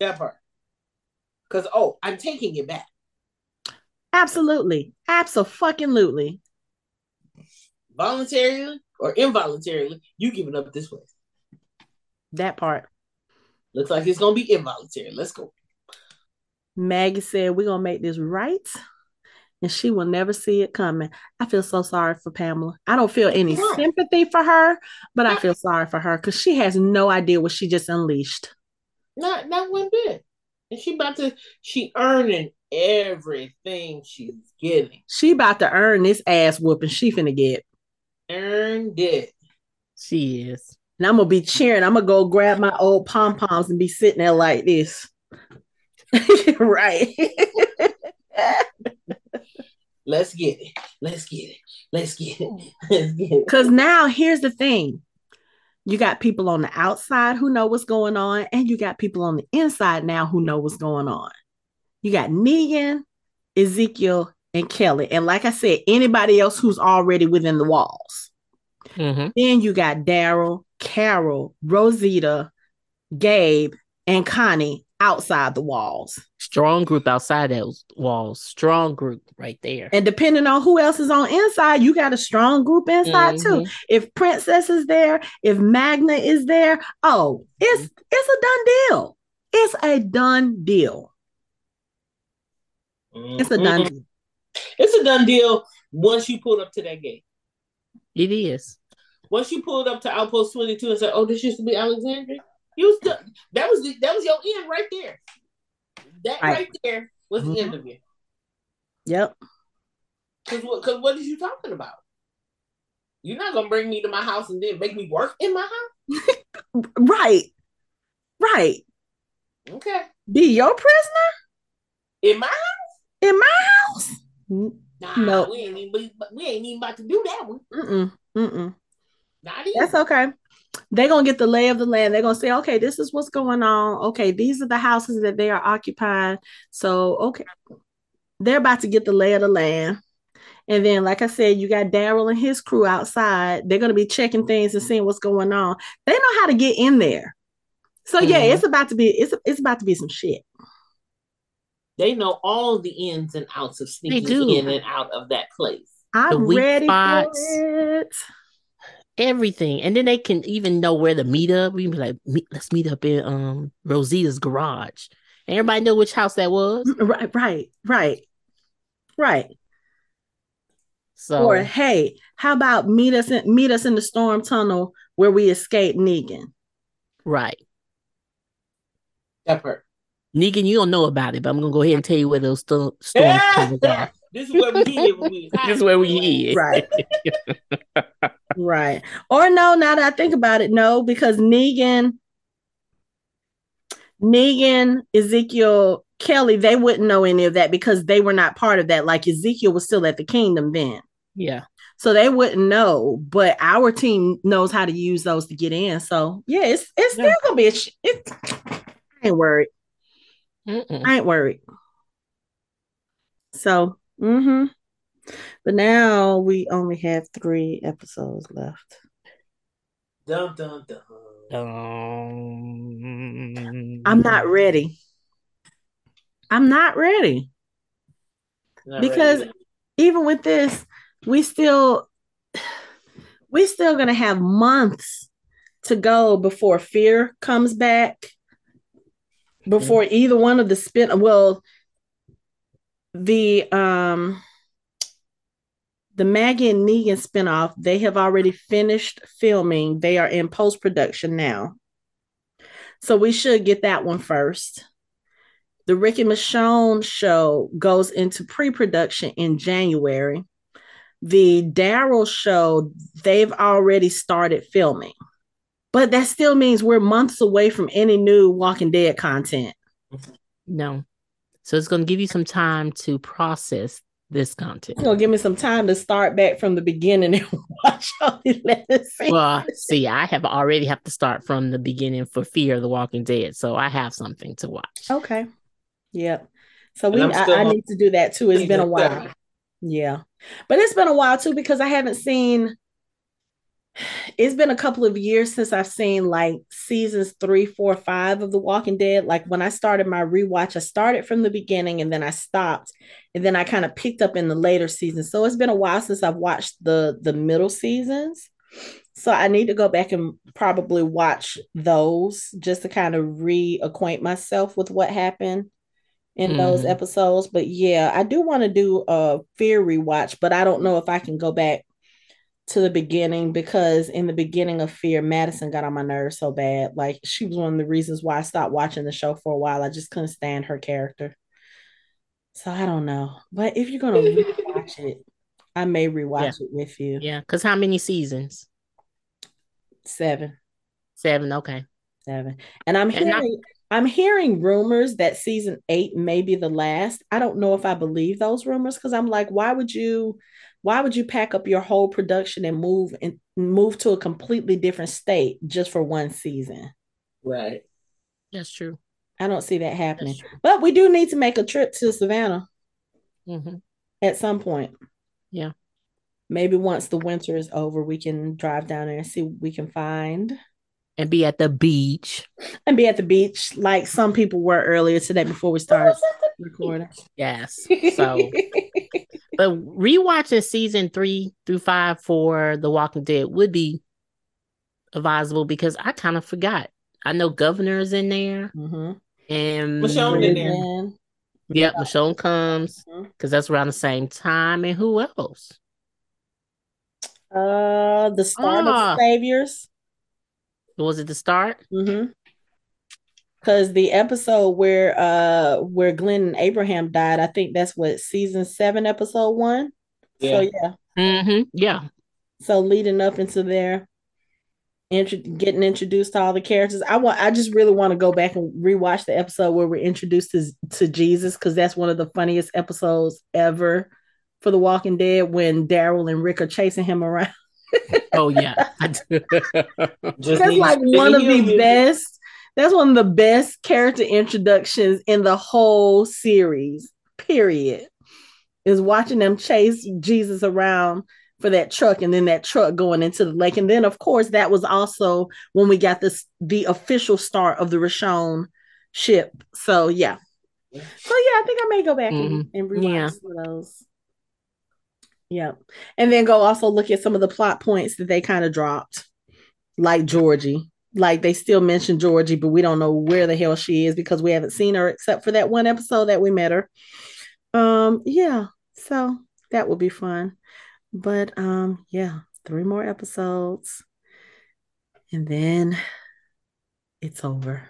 That part. Because oh, I'm taking it back. Absolutely. Absolutely. Voluntarily or involuntarily, you giving up this way. That part. Looks like it's gonna be involuntary. Let's go. Maggie said we're gonna make this right and she will never see it coming. I feel so sorry for Pamela. I don't feel any sympathy for her, but I feel sorry for her because she has no idea what she just unleashed. Not not one bit. And she about to she earning everything she's getting. She about to earn this ass whooping she finna get. Earned it. She is. And I'm gonna be cheering. I'm gonna go grab my old pom poms and be sitting there like this. right. Let's get it. Let's get it. Let's get it. Let's get it. Because now here's the thing. You got people on the outside who know what's going on, and you got people on the inside now who know what's going on. You got Negan, Ezekiel, and Kelly. And like I said, anybody else who's already within the walls. Mm-hmm. Then you got Daryl, Carol, Rosita, Gabe, and Connie outside the walls. Strong group outside those walls. Strong group right there. And depending on who else is on inside, you got a strong group inside mm-hmm. too. If Princess is there, if Magna is there, oh, it's mm-hmm. it's a done deal. It's a done deal. Mm-hmm. It's a done deal. It's a done deal once you pull up to that gate. It is. Once you pulled up to Outpost 22 and said, Oh, this used to be Alexandria you still that was the, that was your end right there. That right, right there was mm-hmm. the end of it. Yep. Cause what? Cause what is you talking about? You're not gonna bring me to my house and then make me work in my house. right. Right. Okay. Be your prisoner? In my house? In my house? Nah, no. we ain't even we ain't even about to do that one. Mm-mm. Mm-mm. Not even. That's okay. They're gonna get the lay of the land. They're gonna say, okay, this is what's going on. Okay, these are the houses that they are occupying. So okay. They're about to get the lay of the land. And then, like I said, you got Daryl and his crew outside. They're gonna be checking things and seeing what's going on. They know how to get in there. So yeah, mm-hmm. it's about to be it's it's about to be some shit. They know all the ins and outs of sneaking in and out of that place. I'm ready spots, for it. Everything, and then they can even know where to meet up. We be like, let's meet up in um Rosita's garage. And everybody know which house that was. Mm, right, right, right, right. So, or hey, how about meet us in, meet us in the storm tunnel where we escape Negan? Right. That part. Negan, you don't know about it, but I'm gonna go ahead and tell you where those st- storm tunnels are. This is where we hid. this is where we hid. Right. right. Or no, now that I think about it, no, because Negan, Negan, Ezekiel, Kelly, they wouldn't know any of that because they were not part of that. Like Ezekiel was still at the kingdom then. Yeah. So they wouldn't know, but our team knows how to use those to get in. So yeah, it's it's still gonna be a sh- it's, I ain't worried. Mm-mm. I ain't worried. So, mm-hmm. But now we only have three episodes left. Dun dun dun. dun. I'm not ready. I'm not ready. Not because ready. even with this, we still we still gonna have months to go before fear comes back before mm-hmm. either one of the spin well the um the Maggie and Negan spinoff, they have already finished filming. They are in post production now. So we should get that one first. The Rick and Michonne show goes into pre production in January the Daryl show, they've already started filming. But that still means we're months away from any new Walking Dead content. No. So it's going to give you some time to process this content. It's going to give me some time to start back from the beginning and watch all the Well, see, I have already have to start from the beginning for Fear of the Walking Dead. So I have something to watch. Okay. Yep. So we I, I, need to do that too. It's been a while. Yeah. But it's been a while too because I haven't seen it's been a couple of years since I've seen like seasons three, four, five of The Walking Dead. Like when I started my rewatch, I started from the beginning and then I stopped, and then I kind of picked up in the later seasons. So it's been a while since I've watched the the middle seasons. So I need to go back and probably watch those just to kind of reacquaint myself with what happened in mm. those episodes. But yeah, I do want to do a fear rewatch, but I don't know if I can go back to the beginning because in the beginning of Fear, Madison got on my nerves so bad. Like she was one of the reasons why I stopped watching the show for a while. I just couldn't stand her character. So I don't know. But if you're gonna watch it, I may rewatch yeah. it with you. Yeah, because how many seasons? Seven. Seven, okay. Seven. And I'm hearing and I'm hearing rumors that season eight may be the last. I don't know if I believe those rumors because I'm like, why would you, why would you pack up your whole production and move and move to a completely different state just for one season? Right. That's true. I don't see that happening. But we do need to make a trip to Savannah mm-hmm. at some point. Yeah. Maybe once the winter is over, we can drive down there and see what we can find and be at the beach and be at the beach like some people were earlier today before we started recording. Yes. So, but rewatching season three through five for The Walking Dead would be advisable because I kind of forgot. I know Governor's in there, mm-hmm. and Michonne in there. Yep, Michonne comes because mm-hmm. that's around the same time. And who else? Uh, the Start ah. of Saviors. Was it the start? Mm-hmm. Because the episode where uh where Glenn and Abraham died, I think that's what season seven, episode one. Yeah. So yeah. Mm-hmm. Yeah. So leading up into there. int- getting introduced to all the characters. I want I just really want to go back and rewatch the episode where we're introduced to, to Jesus because that's one of the funniest episodes ever for The Walking Dead when Daryl and Rick are chasing him around. oh yeah. that's like one of the best. That's one of the best character introductions in the whole series. Period. Is watching them chase Jesus around for that truck and then that truck going into the lake. And then of course that was also when we got this the official start of the Richonne ship. So yeah. So yeah, I think I may go back mm-hmm. and, and rewatch yeah. some of those. Yeah. And then go also look at some of the plot points that they kind of dropped. Like Georgie. Like they still mention Georgie, but we don't know where the hell she is because we haven't seen her except for that one episode that we met her. Um, yeah. So that would be fun. But um, yeah, three more episodes. And then it's over.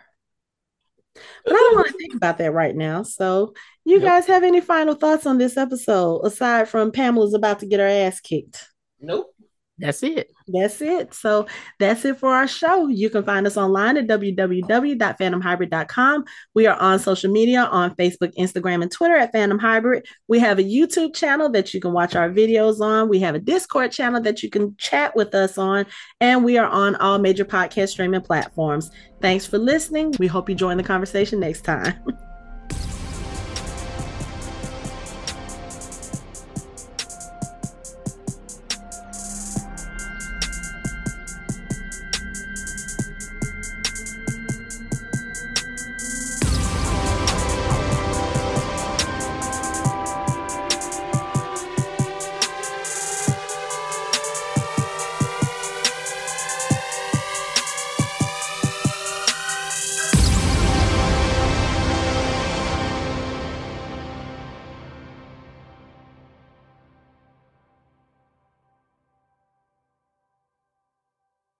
But I don't want to think about that right now. So, you nope. guys have any final thoughts on this episode aside from Pamela's about to get her ass kicked? Nope. That's it. That's it. So that's it for our show. You can find us online at www.phantomhybrid.com. We are on social media on Facebook, Instagram, and Twitter at Phantom Hybrid. We have a YouTube channel that you can watch our videos on. We have a Discord channel that you can chat with us on. And we are on all major podcast streaming platforms. Thanks for listening. We hope you join the conversation next time.